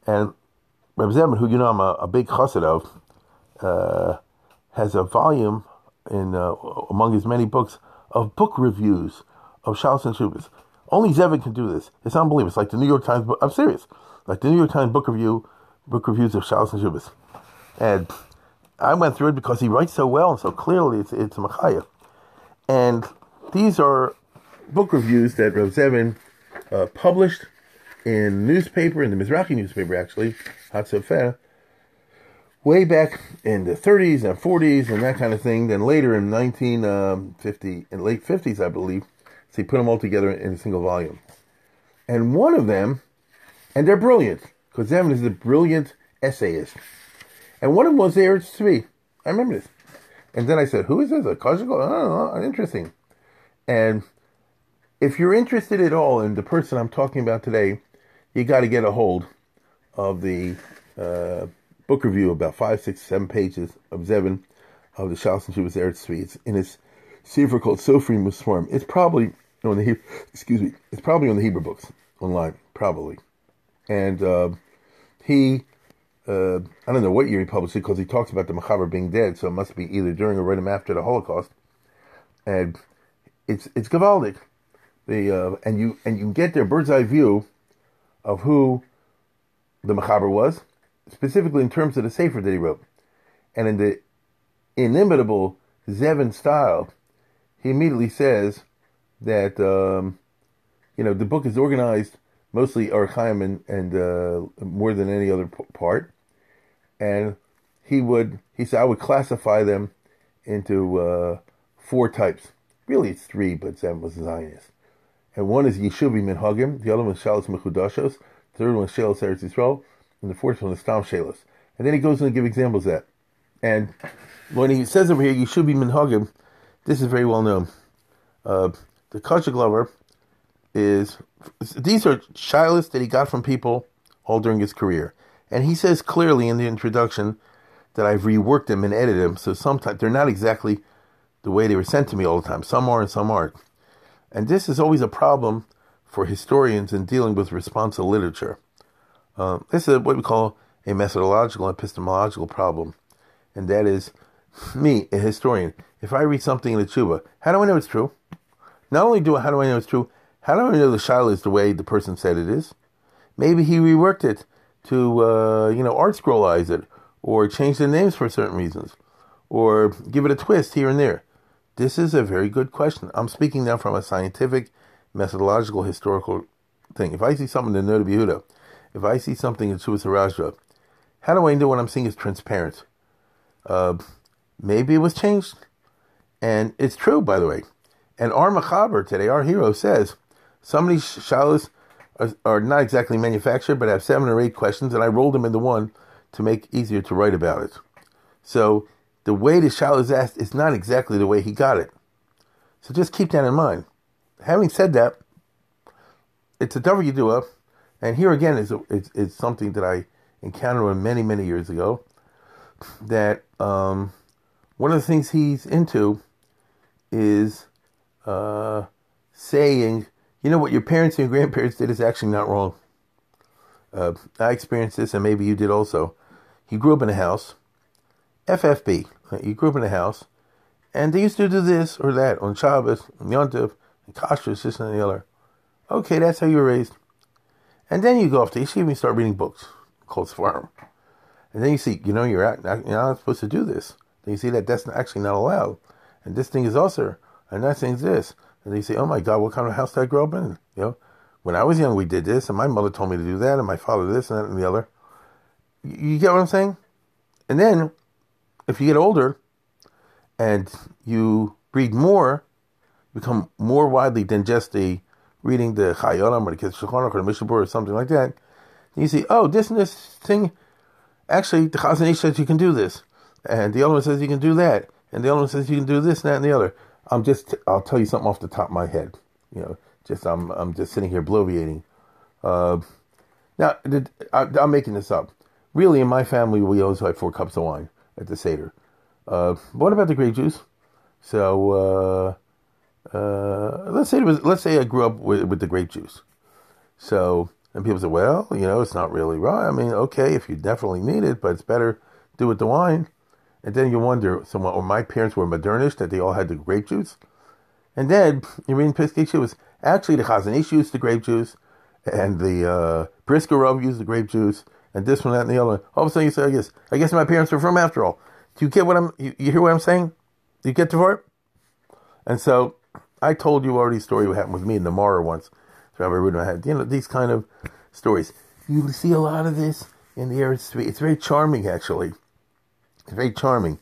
And Reb Zevin, who you know I'm a, a big chassid of, uh, has a volume in uh, among his many books of book reviews of Shalos and Tshuvos. Only Zevin can do this. It's unbelievable. It's like the New York Times. I'm serious. Like the New York Times book review, book reviews of Shalos and Tshuvos. And I went through it because he writes so well and so clearly. It's it's Machaya. And these are book reviews that Rav Zevin uh, published in newspaper, in the Mizrahi newspaper actually, HaTzofeh, way back in the 30s and 40s and that kind of thing. Then later in 1950, um, in late 50s, I believe, so he put them all together in a single volume. And one of them, and they're brilliant, because Zevin is a brilliant essayist. And one of them was there to me. I remember this. And then I said, who is this? A Koshiko? Oh, interesting. And if you're interested at all in the person I'm talking about today, you got to get a hold of the uh, book review, about five, six, seven pages of Zevin of the Shalos and Tshuvos Eretz Tzvi. in his sefer called Sofrim U'Sfarim. It's probably on the Hebrew, excuse me. It's probably on the Hebrew books online, probably. And uh, he, uh, I don't know what year he published it because he talks about the Machaber being dead, so it must be either during or right after the Holocaust. And it's it's Gavaldic. The uh, and you and you get their bird's eye view of who the Machaber was, specifically in terms of the Sefer that he wrote. And in the inimitable Zevin style, he immediately says that, um, you know, the book is organized mostly Orach Chaim and, and uh, more than any other p- part. And he would, he said, I would classify them into uh, four types. Really, it's three, but Zevin was a Zionist and one is Yeshuvi Minhagim, the other one is Shalos Mechudashos, the third one is Shalos Eretz Yisrael, and the fourth one is Stam Shalos. And then he goes on to give examples of that. And when he says over here, you should be Minhagim, this is very well known. Uh, the Kozheglover is, these are Shilas that he got from people all during his career. And he says clearly in the introduction that I've reworked them and edited them, so sometimes they're not exactly the way they were sent to me all the time. Some are and some aren't. And this is always a problem for historians in dealing with responsa literature. Uh, this is what we call a methodological epistemological problem, and that is me, a historian. If I read something in the tshuva, how do I know it's true? Not only do I, how do I know it's true, how do I know the shaila is the way the person said it is? Maybe he reworked it to, uh, you know, art scrollize it, or change the names for certain reasons, or give it a twist here and there. This is a very good question. I'm speaking now from a scientific, methodological, historical thing. If I see something in the Noda Yehuda, if I see something in Suas Rajra, how do I know what I'm seeing is transparent? Uh, maybe it was changed. And it's true, by the way. And our Machaber today, our hero, says some of these shalos are, not exactly manufactured, but have seven or eight questions, and I rolled them into one to make easier to write about it. So the way the shaila is asked is not exactly the way he got it. So just keep that in mind. Having said that, it's a do up, and here again is it's, it's something that I encountered many many years ago. That um, one of the things he's into is uh, saying, you know what your parents and your grandparents did is actually not wrong. Uh, I experienced this, and maybe you did also. He grew up in a house, FFB. You grew up in a house, and they used to do this or that on Shabbos, Yontif, and Kashrus, this and the other. Okay, that's how you were raised. And then you go off to yeshiva and start reading books called Svarim. And then you see, you know, you're, you're not supposed to do this. Then you see that that's actually not allowed. And this thing is also, and that thing's this. And then you say, oh my God, what kind of house did I grow up in? You know, when I was young, we did this, and my mother told me to do that, and my father this and that and the other. You get what I'm saying? And then, if you get older and you read more, become more widely than just the reading the Chayonim or the Kitzur or the Mishnah Berurah or something like that, you see, oh, this and this thing, actually, the Chazon Ish says you can do this, and the other one says you can do that, and the other one says you can do this, and that, and the other. I'm just, I'll tell you something off the top of my head. You know, just I'm I'm just sitting here bloviating. Uh, now I, am making this up. Really, in my family, we always had four cups of wine at the seder. Uh, what about the grape juice? So uh, uh, let's say it was let's say I grew up with, with the grape juice. So and people say, well, you know, it's not really right. I mean, okay, if you definitely need it, but it's better do with the wine. And then you wonder, someone, or my parents were modernish that they all had the grape juice. And then you Piskei was Actually, the Chazon Ish used the grape juice, and the uh, Briskerov used the grape juice, and this one, that, and the other. All of a sudden, you say, "I guess, I guess my parents were from after all." Do you get what I'm? You, you hear what I'm saying? Do you get the part? And so, I told you already a story what happened with me in the Mara once. Rabbi Rudin had, you know, these kind of stories. You see a lot of this in the Eretz It's very charming, actually. It's very charming.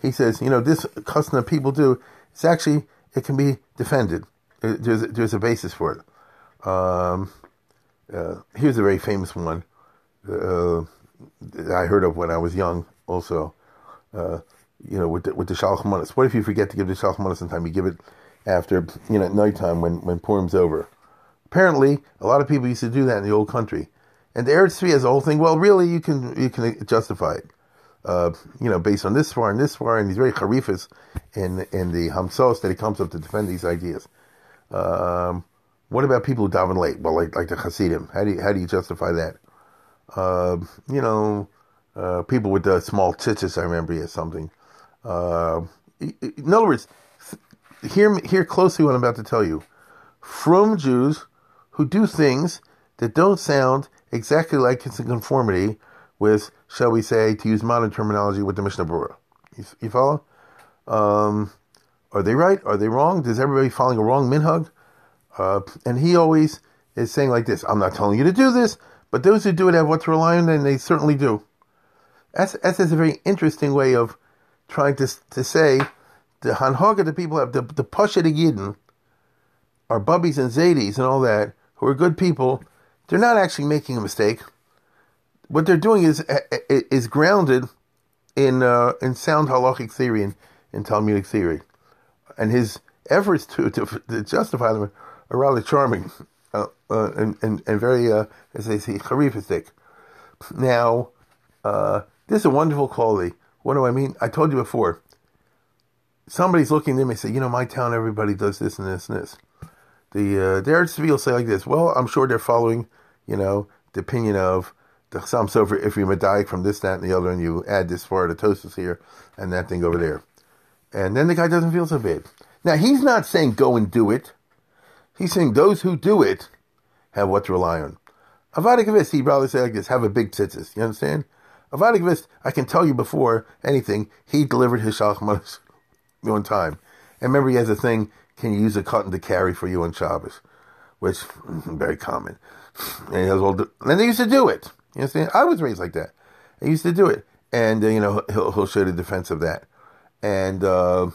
He says, you know, this custom that people do, it's actually, it can be defended. There's there's a basis for it. Um, uh, here's a very famous one uh, I heard of when I was young. Also, uh, you know, with the, with the Shalach Manas. What if you forget to give the Shalach Manas in time? You give it after you know at nighttime when when Purim's over. Apparently, a lot of people used to do that in the old country, and the Eretz Tzvi has the whole thing. Well, really, you can you can justify it. Uh, you know, based on this far and this far, and he's very harifis in in the hamsos that he comes up to defend these ideas. Um, what about people who daven late? Well, like like the Hasidim, how do you, how do you justify that? Uh, you know, uh, people with the small tzitzis, I remember or something. Uh, in other words, hear hear closely what I'm about to tell you. From Jews who do things that don't sound exactly like it's in conformity with, shall we say, to use modern terminology, with the Mishnah Berurah. You, you follow? Um, are they right? Are they wrong? Is everybody following a wrong minhag? Uh, and he always is saying like this: "I'm not telling you to do this, but those who do it have what to rely on, and they certainly do." That's that's a very interesting way of trying to to say the hanhaga the people have the the pasha yidden are bubbies and zadis and all that who are good people. They're not actually making a mistake. What they're doing is is grounded in uh, in sound halachic theory and in Talmudic theory and his efforts to, to, to justify them are rather charming uh, uh, and, and, and very, uh, as they say, harifistic. Now, uh, this is a wonderful quality. What do I mean? I told you before. Somebody's looking at them and say, you know, my town, everybody does this and this and this. The uh, the Eretz will say like this. Well, I'm sure they're following, you know, the opinion of the Chassam Sofer if you medayik from this, that, and the other, and you add this far, the toast here, and that thing over there. And then the guy doesn't feel so bad. Now, he's not saying go and do it. He's saying those who do it have what to rely on. Avada he'd rather say like this, have a big tzitzis. You understand? Avada I can tell you before anything, he delivered his shalach on time. And remember, he has a thing, can you use a cotton to carry for you on Shabbos? Which, very common. And he has all, the, and they used to do it. You understand? I was raised like that. I used to do it. And, uh, you know, he'll, he'll show the defense of that and uh,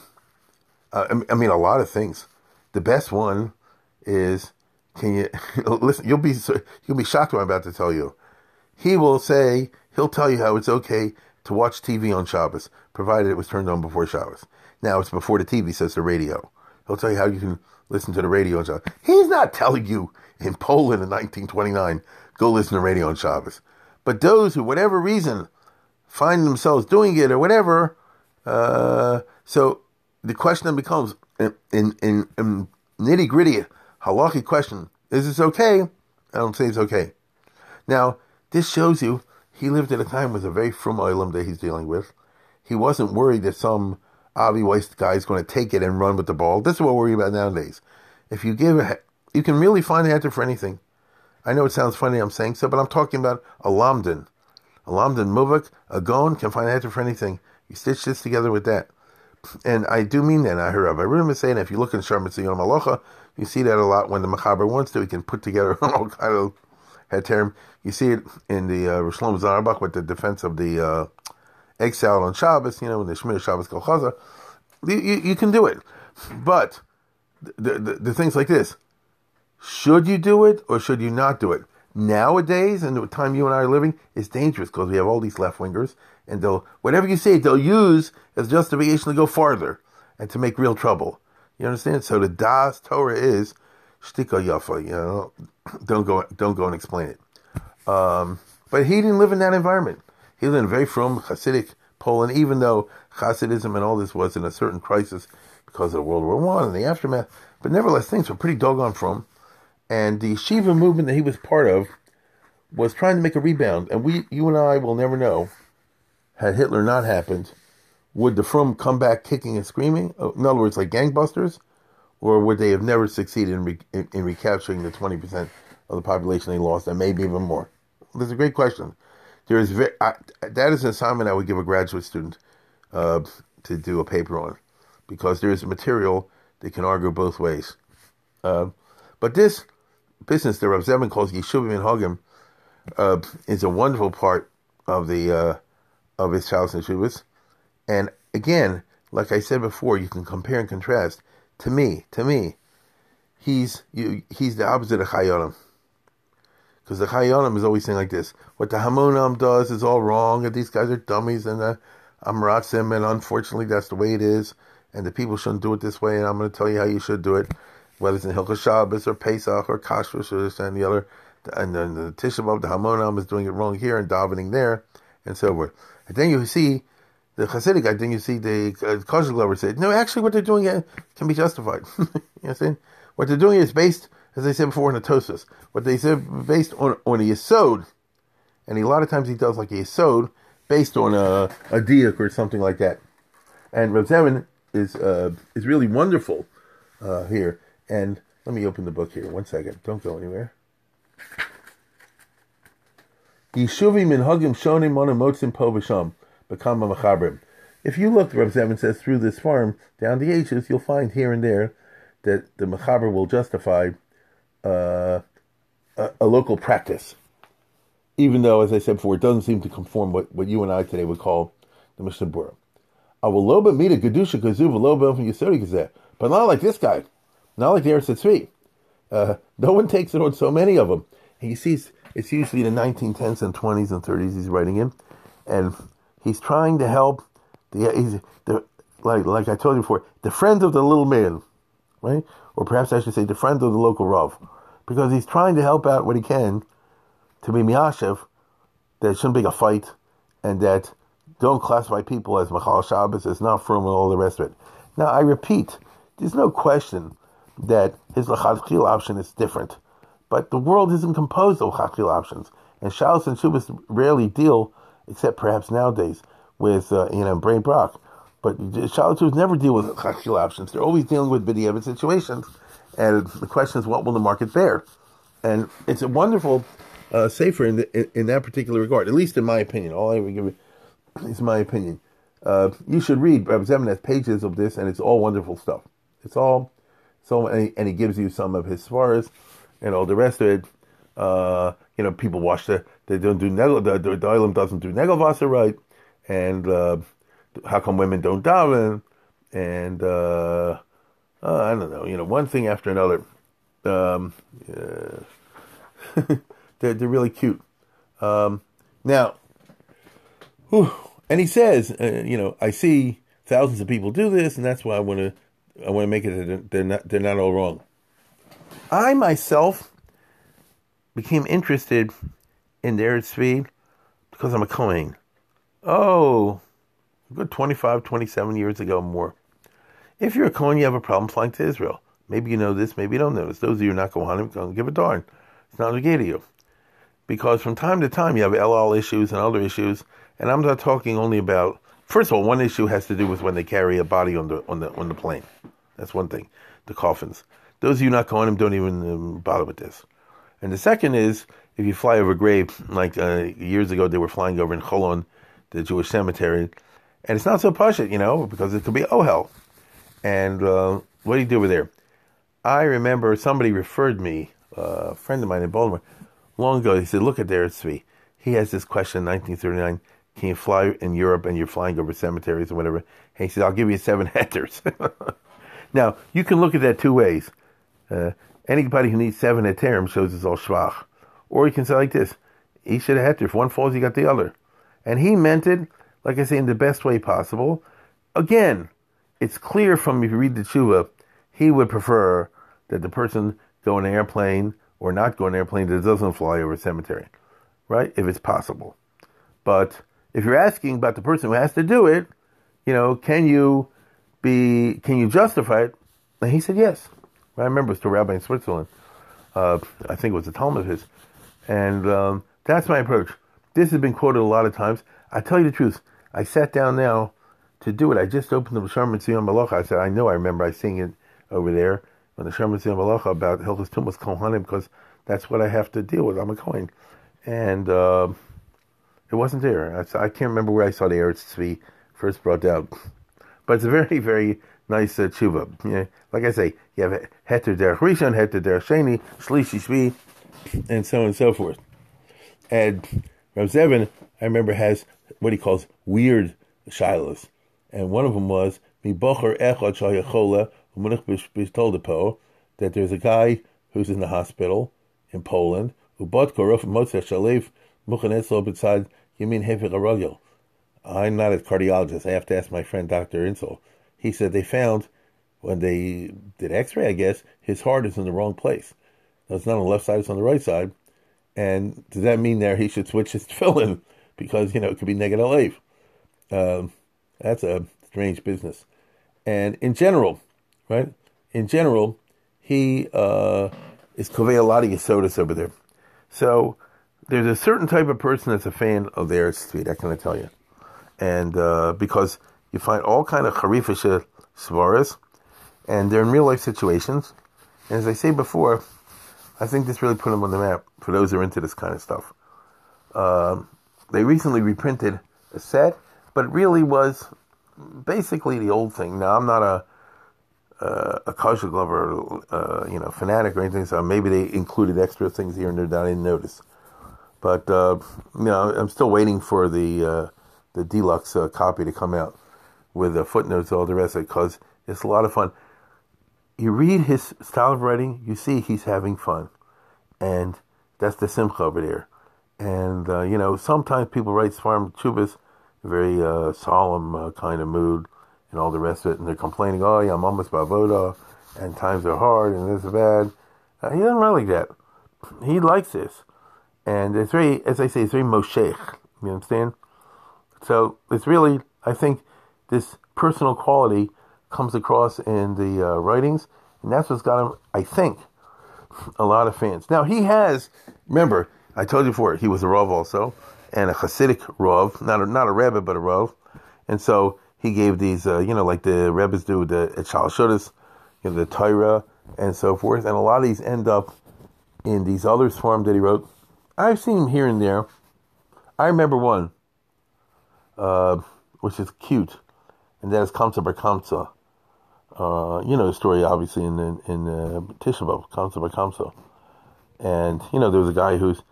uh I mean a lot of things. The best one is can you listen? You'll be you'll be shocked what I'm about to tell you. He will say he'll tell you how it's okay to watch TV on Shabbos, provided it was turned on before Shabbos. Now it's before the TV, says the radio. He'll tell you how you can listen to the radio on Shabbos. He's not telling you in Poland in 1929, go listen to radio on Shabbos. But those who, whatever reason, find themselves doing it or whatever, uh, so the question then becomes, in, in, in, in nitty gritty, halachic question, is this okay? I don't say it's okay. Now, this shows you he lived at a time with a very frum oilam that he's dealing with. He wasn't worried that some Avi Weiss guy is going to take it and run with the ball. This is what we're worried about nowadays. If you give, a, you can really find an answer for anything. I know it sounds funny I'm saying so, but I'm talking about a lamdan. A lamdan muvak, a gon can find an answer for anything. You stitch this together with that. And I do mean that, I heard of. I remember saying if you look in Sharm Malocha, you see that a lot when the Machaber wants to. He can put together all kind of heterim. You see it in the uh, Rishlomo Zalman Auerbach with the defense of the uh, exile on Shabbos, you know, when the Shmir Shabbos Kol You, you, you, can do it. But the, the, the things like this should you do it or should you not do it? Nowadays, in the time you and I are living, it's dangerous because we have all these left wingers, and they'll whatever you say, they'll use as justification to go farther and to make real trouble. You understand? So the Das Torah is shtika yafa. You know, don't go, don't go and explain it. Um, but he didn't live in that environment. He very from Hasidic Poland, even though Hasidism and all this was in a certain crisis because of World War One and the aftermath. But nevertheless, things were pretty doggone from. And the Shiva movement that he was part of was trying to make a rebound. And we, you and I, will never know. Had Hitler not happened, would the Frum come back kicking and screaming? Uh, in other words, like gangbusters? Or would they have never succeeded in, re- in, in recapturing the 20% of the population they lost, and maybe even more? That's a great question. There is very, I, that is an assignment I would give a graduate student uh, to do a paper on, because there is material that can argue both ways. Uh, but this business that Rav Zevin calls Yeshuvim and Hagim uh, is a wonderful part of the uh, of his Shalos and. And again, like I said before, you can compare and contrast. To me, to me, he's you, he's the opposite of Chayonim. Because the Chayonim is always saying like this: what the Hamonam does is all wrong, and these guys are dummies, and uh, I'm Ratzim, and unfortunately that's the way it is, and the people shouldn't do it this way, and I'm going to tell you how you should do it, whether it's in Hilchah Shabbos or Pesach or Kashrus or this and the other, and then the Tisha B'av, the Hamonam is doing it wrong here and davening there, and so forth. And then you see the Hasidic, I think you see the uh, Kozheglover said, no, actually what they're doing uh, can be justified. you know what I'm saying? What they're doing is based, as I said before, in tosis. What they said based on, on a yisod, and a lot of times he does like a yisod, based on a, a diak or something like that. And Rav Zevin is, uh, is really wonderful uh, here. And let me open the book here. One second. Don't go anywhere. Yishuvim min hagim shonim monim motzim po v'sham. If you look, Reb Zevin says, through this farm down the ages, you'll find here and there that the Mechaber will justify uh, a, a, local practice. Even though, as I said before, it doesn't seem to conform what, what you and I today would call the Mishnah Berurah. Awaloba mita gedusha kazuv aloba from Yisori gazeh. But not like this guy. Not like the Eretz uh, No one takes it on so many of them. And you see, it's usually the 1910s and 20s and 30s he's writing in. And He's trying to help the he's the like like I told you before, the friend of the little man, right? Or perhaps I should say the friend of the local rav, because he's trying to help out what he can to be miyashiv that it shouldn't be a fight, and that don't classify people as machal Shabbos, as not from and all the rest of it. Now I repeat, there's no question that his lachadchil option is different, but the world isn't composed of lachadchil options, and Shalos and Shubas rarely deal except perhaps nowadays with uh, you know brain Brock. But Shalatus never deal with chachil options. They're always dealing with video situations, and the question is, what will the market bear? And it's a wonderful uh, safer in, the, in, in that particular regard, at least in my opinion. All I would give is my opinion. Uh, you should read Rabbi Zevin has pages of this, and it's all wonderful stuff. It's all so, and he, and he gives you some of his svaras and all the rest of it. Uh, you know, people watch the they don't do negel, the, the, the doesn't do negelvasser right, and uh, how come women don't daven, and uh, uh, I don't know, you know, one thing after another. Um, they're, they're really cute. Um, now, Whew. And he says, uh, you know, I see thousands of people do this, and that's why I want to, I want to make it that they're not, they're not all wrong. I myself became interested in the Eretz Tzvi because I'm a Kohen. Oh, good 25, 27 years ago more. If you're a Kohen, you have a problem flying to Israel. Maybe you know this, maybe you don't know this. Those of you who are not Kohanim, don't give a darn. It's not obligated to you. Because from time to time you have El issues and other issues, and I'm not talking only about first of all, one issue has to do with when they carry a body on the on the on the plane. That's one thing. The coffins. Those of you not Kohanim don't even um, bother with this. And the second is if you fly over a grave, like uh, years ago they were flying over in Cholon, the Jewish cemetery, and it's not so it, you know, because it could be Ohel. And uh, what do you do over there? I remember somebody referred me, uh, a friend of mine in Baltimore, long ago. He said, "Look at there, Tzvi. He has this question in 1939. Can you fly in Europe and you're flying over cemeteries or whatever?" And he said, "I'll give you seven heterim." now you can look at that two ways. Uh, anybody who needs seven heterim shows it's all schwach. Or you can say like this: He should have heterim. If one falls, you got the other. And he meant it, like I say, in the best way possible. Again, it's clear from if you read the tshuva, he would prefer that the person go in an airplane or not go in an airplane that doesn't fly over a cemetery, right? If it's possible. But if you're asking about the person who has to do it, you know, can you be, can you justify it? And he said yes. I remember it was to a rabbi in Switzerland. Uh, I think it was a talmid of his. And um, that's my approach. This has been quoted a lot of times. I tell you the truth. I sat down now to do it. I just opened the Sharm Tzion Malacha. I said, I know I remember I seeing it over there on the Sharm Tzion Malacha about Hilchas Tumas Kohanim because that's what I have to deal with. I'm a Kohen. And uh, it wasn't there. I, I, can't remember where I saw the Eretz Tzvi first brought out. But it's a very, very nice uh, tshuva. Yeah, like I say, you have heter derech rishon, heter derech sheni, shlishi shvi, and so on and so forth. And Rav Zevin, I remember, has what he calls weird shilas, and one of them was mi bocher echad shayachola umunich that there's a guy who's in the hospital in Poland who bought korov motzeh shalev muchanetzlo b'tzad yamin hefik aragel. I'm not a cardiologist. I have to ask my friend Dr. Insel he said they found when they did X-ray, I guess his heart is in the wrong place. it's not on the left side; it's on the right side. And does that mean there he should switch his tefillin because you know it could be negative? Um, that's a strange business. And in general, right? In general, he uh, is conveying a lot of Yesodis over there. So there's a certain type of person that's a fan of their street. I can tell you, and uh, because you find all kind of harifisha svaras, and they're in real life situations. And as I say before, I think this really put them on the map for those who are into this kind of stuff. Um, they recently reprinted a set, but it really was basically the old thing. Now I'm not a uh, a Kozheglover, uh, you know, fanatic or anything. So maybe they included extra things here and there that I didn't notice. But uh, you know, I'm still waiting for the uh, the deluxe uh, copy to come out with the footnotes, all the rest of it, because it's a lot of fun. You read his style of writing, you see he's having fun, and that's the simcha over there. And uh, you know, sometimes people write Svarim Chubas, very uh, solemn uh, kind of mood, and all the rest of it, and they're complaining, "Oh, yeah, I'm almost bavoda, and times are hard, and this is bad." Uh, he doesn't write like that. He likes this, and it's very, as I say, it's very moshech. You understand? So it's really, I think, this personal quality comes across in the uh, writings, and that's what's got him, I think, a lot of fans. Now he has, remember, I told you before, he was a Rav also, and a Hasidic Rav, not a, not a Rebbe, but a Rav, and so he gave these, uh, you know, like the Rebbes do the Echal Shudas, you know, the Torah, and so forth, and a lot of these end up in these other forms that he wrote. I've seen him here and there. I remember one, uh, which is cute and that is Kamsa Bar Kamsa. Uh, you know the story, obviously, in in, in uh, Tisha B'av, Kamsa Bar Kamsa. And, you know, there was a guy who's,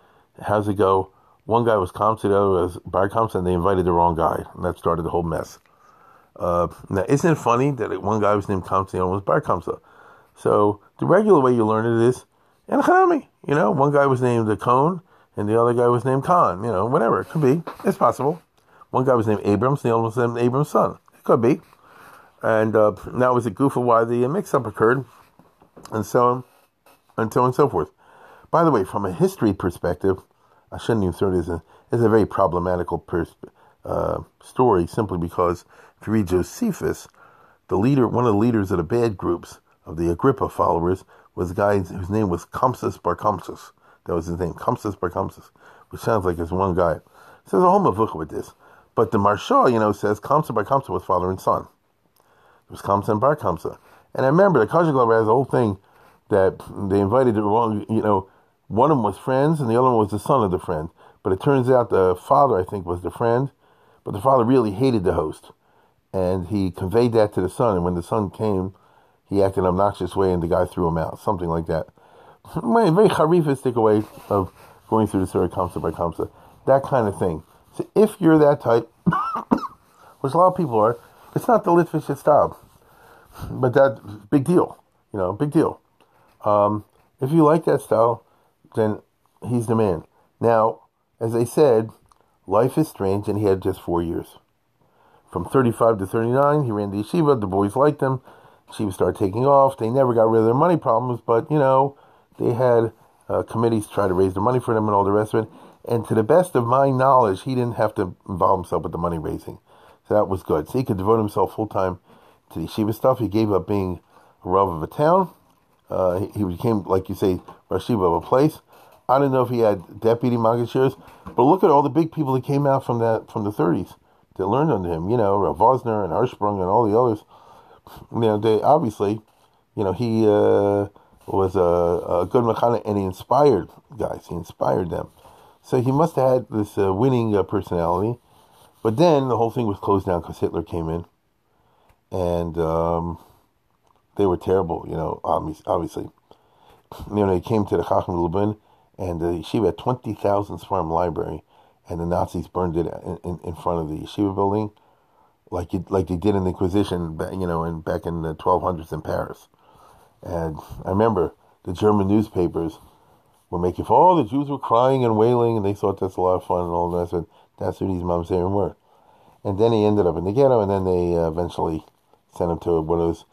how's it go? One guy was Kamsa, the other was Bar Kamsa, and they invited the wrong guy. And that started the whole mess. Uh, now, isn't it funny that one guy was named Kamsa, the other was Bar Kamsa? So, the regular way you learn it is, and Hanami, you know, one guy was named the Cone, and the other guy was named Khan, you know, whatever. It could be. It's possible. One guy was named Abrams, the other was named Abrams' son. It could be. And uh, that was a goof of why the mix-up occurred, and so on, and so on and so forth. By the way, from a history perspective, I shouldn't even throw it as a, as a very problematical pers- uh, story, simply because if you read Josephus, the leader, one of the leaders of the bad groups of the Agrippa followers, was a guy whose name was Compsus Bar Compsus. That was his name, Compsus Bar Compsus, which sounds like it's one guy. So there's a whole mavucha with this. But the Maharsha, you know, says Compsus Bar Compsus was father and son. It was Compsus and Bar Compsus. And I remember the Kozheglov has a whole thing that they invited the wrong, you know, one of them was friends and the other one was the son of the friend. But it turns out the father, I think, was the friend, but the father really hated the host. And he conveyed that to the son. And when the son came, he acted an obnoxious way and the guy threw him out, something like that. a very harifistic way of going through the Surah Kamsa by Kamsa. That kind of thing. So if you're that type, which a lot of people are, it's not the Litvish style. But that big deal. You know, big deal. Um, if you like that style, then he's the man. Now, as I said, life is strange, and he had just four years. From 35 to 39, he ran the yeshiva. The boys liked him. Yeshiva started taking off. They never got rid of their money problems, but, you know, they had uh, committees try to raise the money for them and all the rest of it. And to the best of my knowledge, he didn't have to involve himself with the money raising. So that was good. So he could devote himself full time to the yeshiva stuff. He gave up being a of a town. Uh, he, became, like you say, Rosh Yeshiva of a place. I don't know if he had deputy shares, but look at all the big people that came out from that from the 30s that learned under him. You know, Rav Wosner and Hirschprung and all the others. You know, they obviously, you know, he uh, was a, a good mechanech and he inspired guys. He inspired them. So he must have had this uh, winning uh, personality. But then the whole thing was closed down because Hitler came in, and um, they were terrible. You know, obviously. You know, they came to the Chachmei Lublin, and the yeshiva had twenty thousand farm library, and the Nazis burned it in, in, in, front of the yeshiva building, like you, like they did in the Inquisition, you know, in back in the twelve hundreds in Paris. And I remember the German newspapers were making fun. Oh, the Jews were crying and wailing, and they thought that's a lot of fun and all that. So that's who these mamzerim were. And then he ended up in the ghetto, and then they uh, eventually sent him to one of those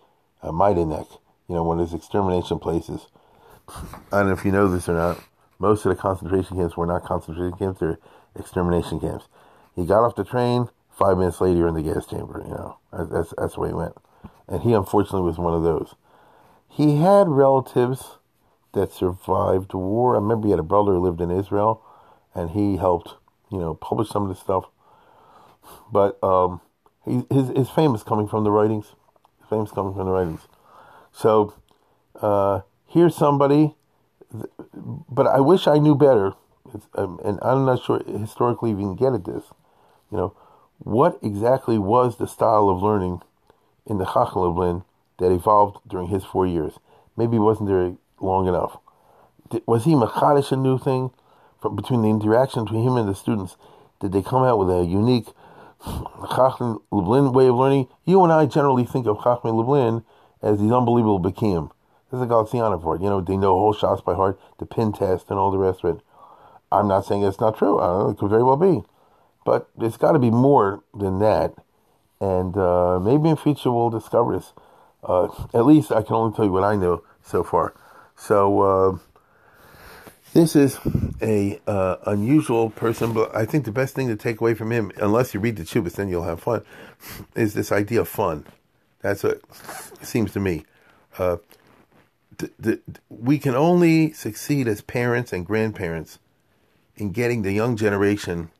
uh, Majdanek, you know, one of those extermination places. I don't know if you know this or not. Most of the concentration camps were not concentration camps; they're extermination camps. He got off the train. Five minutes later, you're in the gas chamber. You know, that's that's the way he went. And he unfortunately was one of those. He had relatives that survived war. I remember he had a brother who lived in Israel, and he helped, you know, publish some of this stuff. But um, he, his his fame is coming from the writings. Is coming from the writings. So uh, here's somebody, but I wish I knew better. Um, and I'm not sure historically we can get at this. You know, what exactly was the style of learning in the Chachmei that evolved during his four years? Maybe it wasn't there long enough. Was he machadish a new thing from between the interaction between him and the students? Did they come out with a unique Chachmei Lublin way of learning? You and I generally think of Chachmei Lublin as these unbelievable Bakim. There's a Galiciana for it. You know, they know whole shots by heart, the pin test, and all the rest of it. I'm not saying it's not true. I don't Know, it could very well be. But it's got to be more than that. And uh, maybe in future we'll discover this. Uh, at least I can only tell you what I know so far. So uh, this is a uh, unusual person, but I think the best thing to take away from him, unless you read the Chubas, then you'll have fun, is this idea of fun. That's what seems to me. Uh, the, the, we can only succeed as parents and grandparents in getting the young generation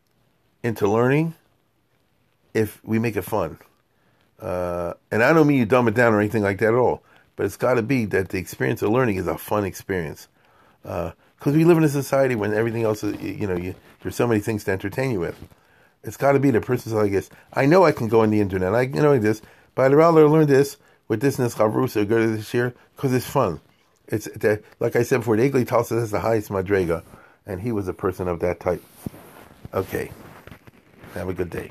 into learning if we make it fun. Uh, and I don't mean you dumb it down or anything like that at all, but it's got to be that the experience of learning is a fun experience. Because we live in a society when everything else is, you know, you, there's so many things to entertain you with. It's got to be the person's like this. I know I can go on the internet. I you know this, but I'd rather learn this with this Nischavrus or go to this year because it's fun. It's the, like I said before, the Talsa is the highest madrega and he was a person of that type. Okay. Have a good day.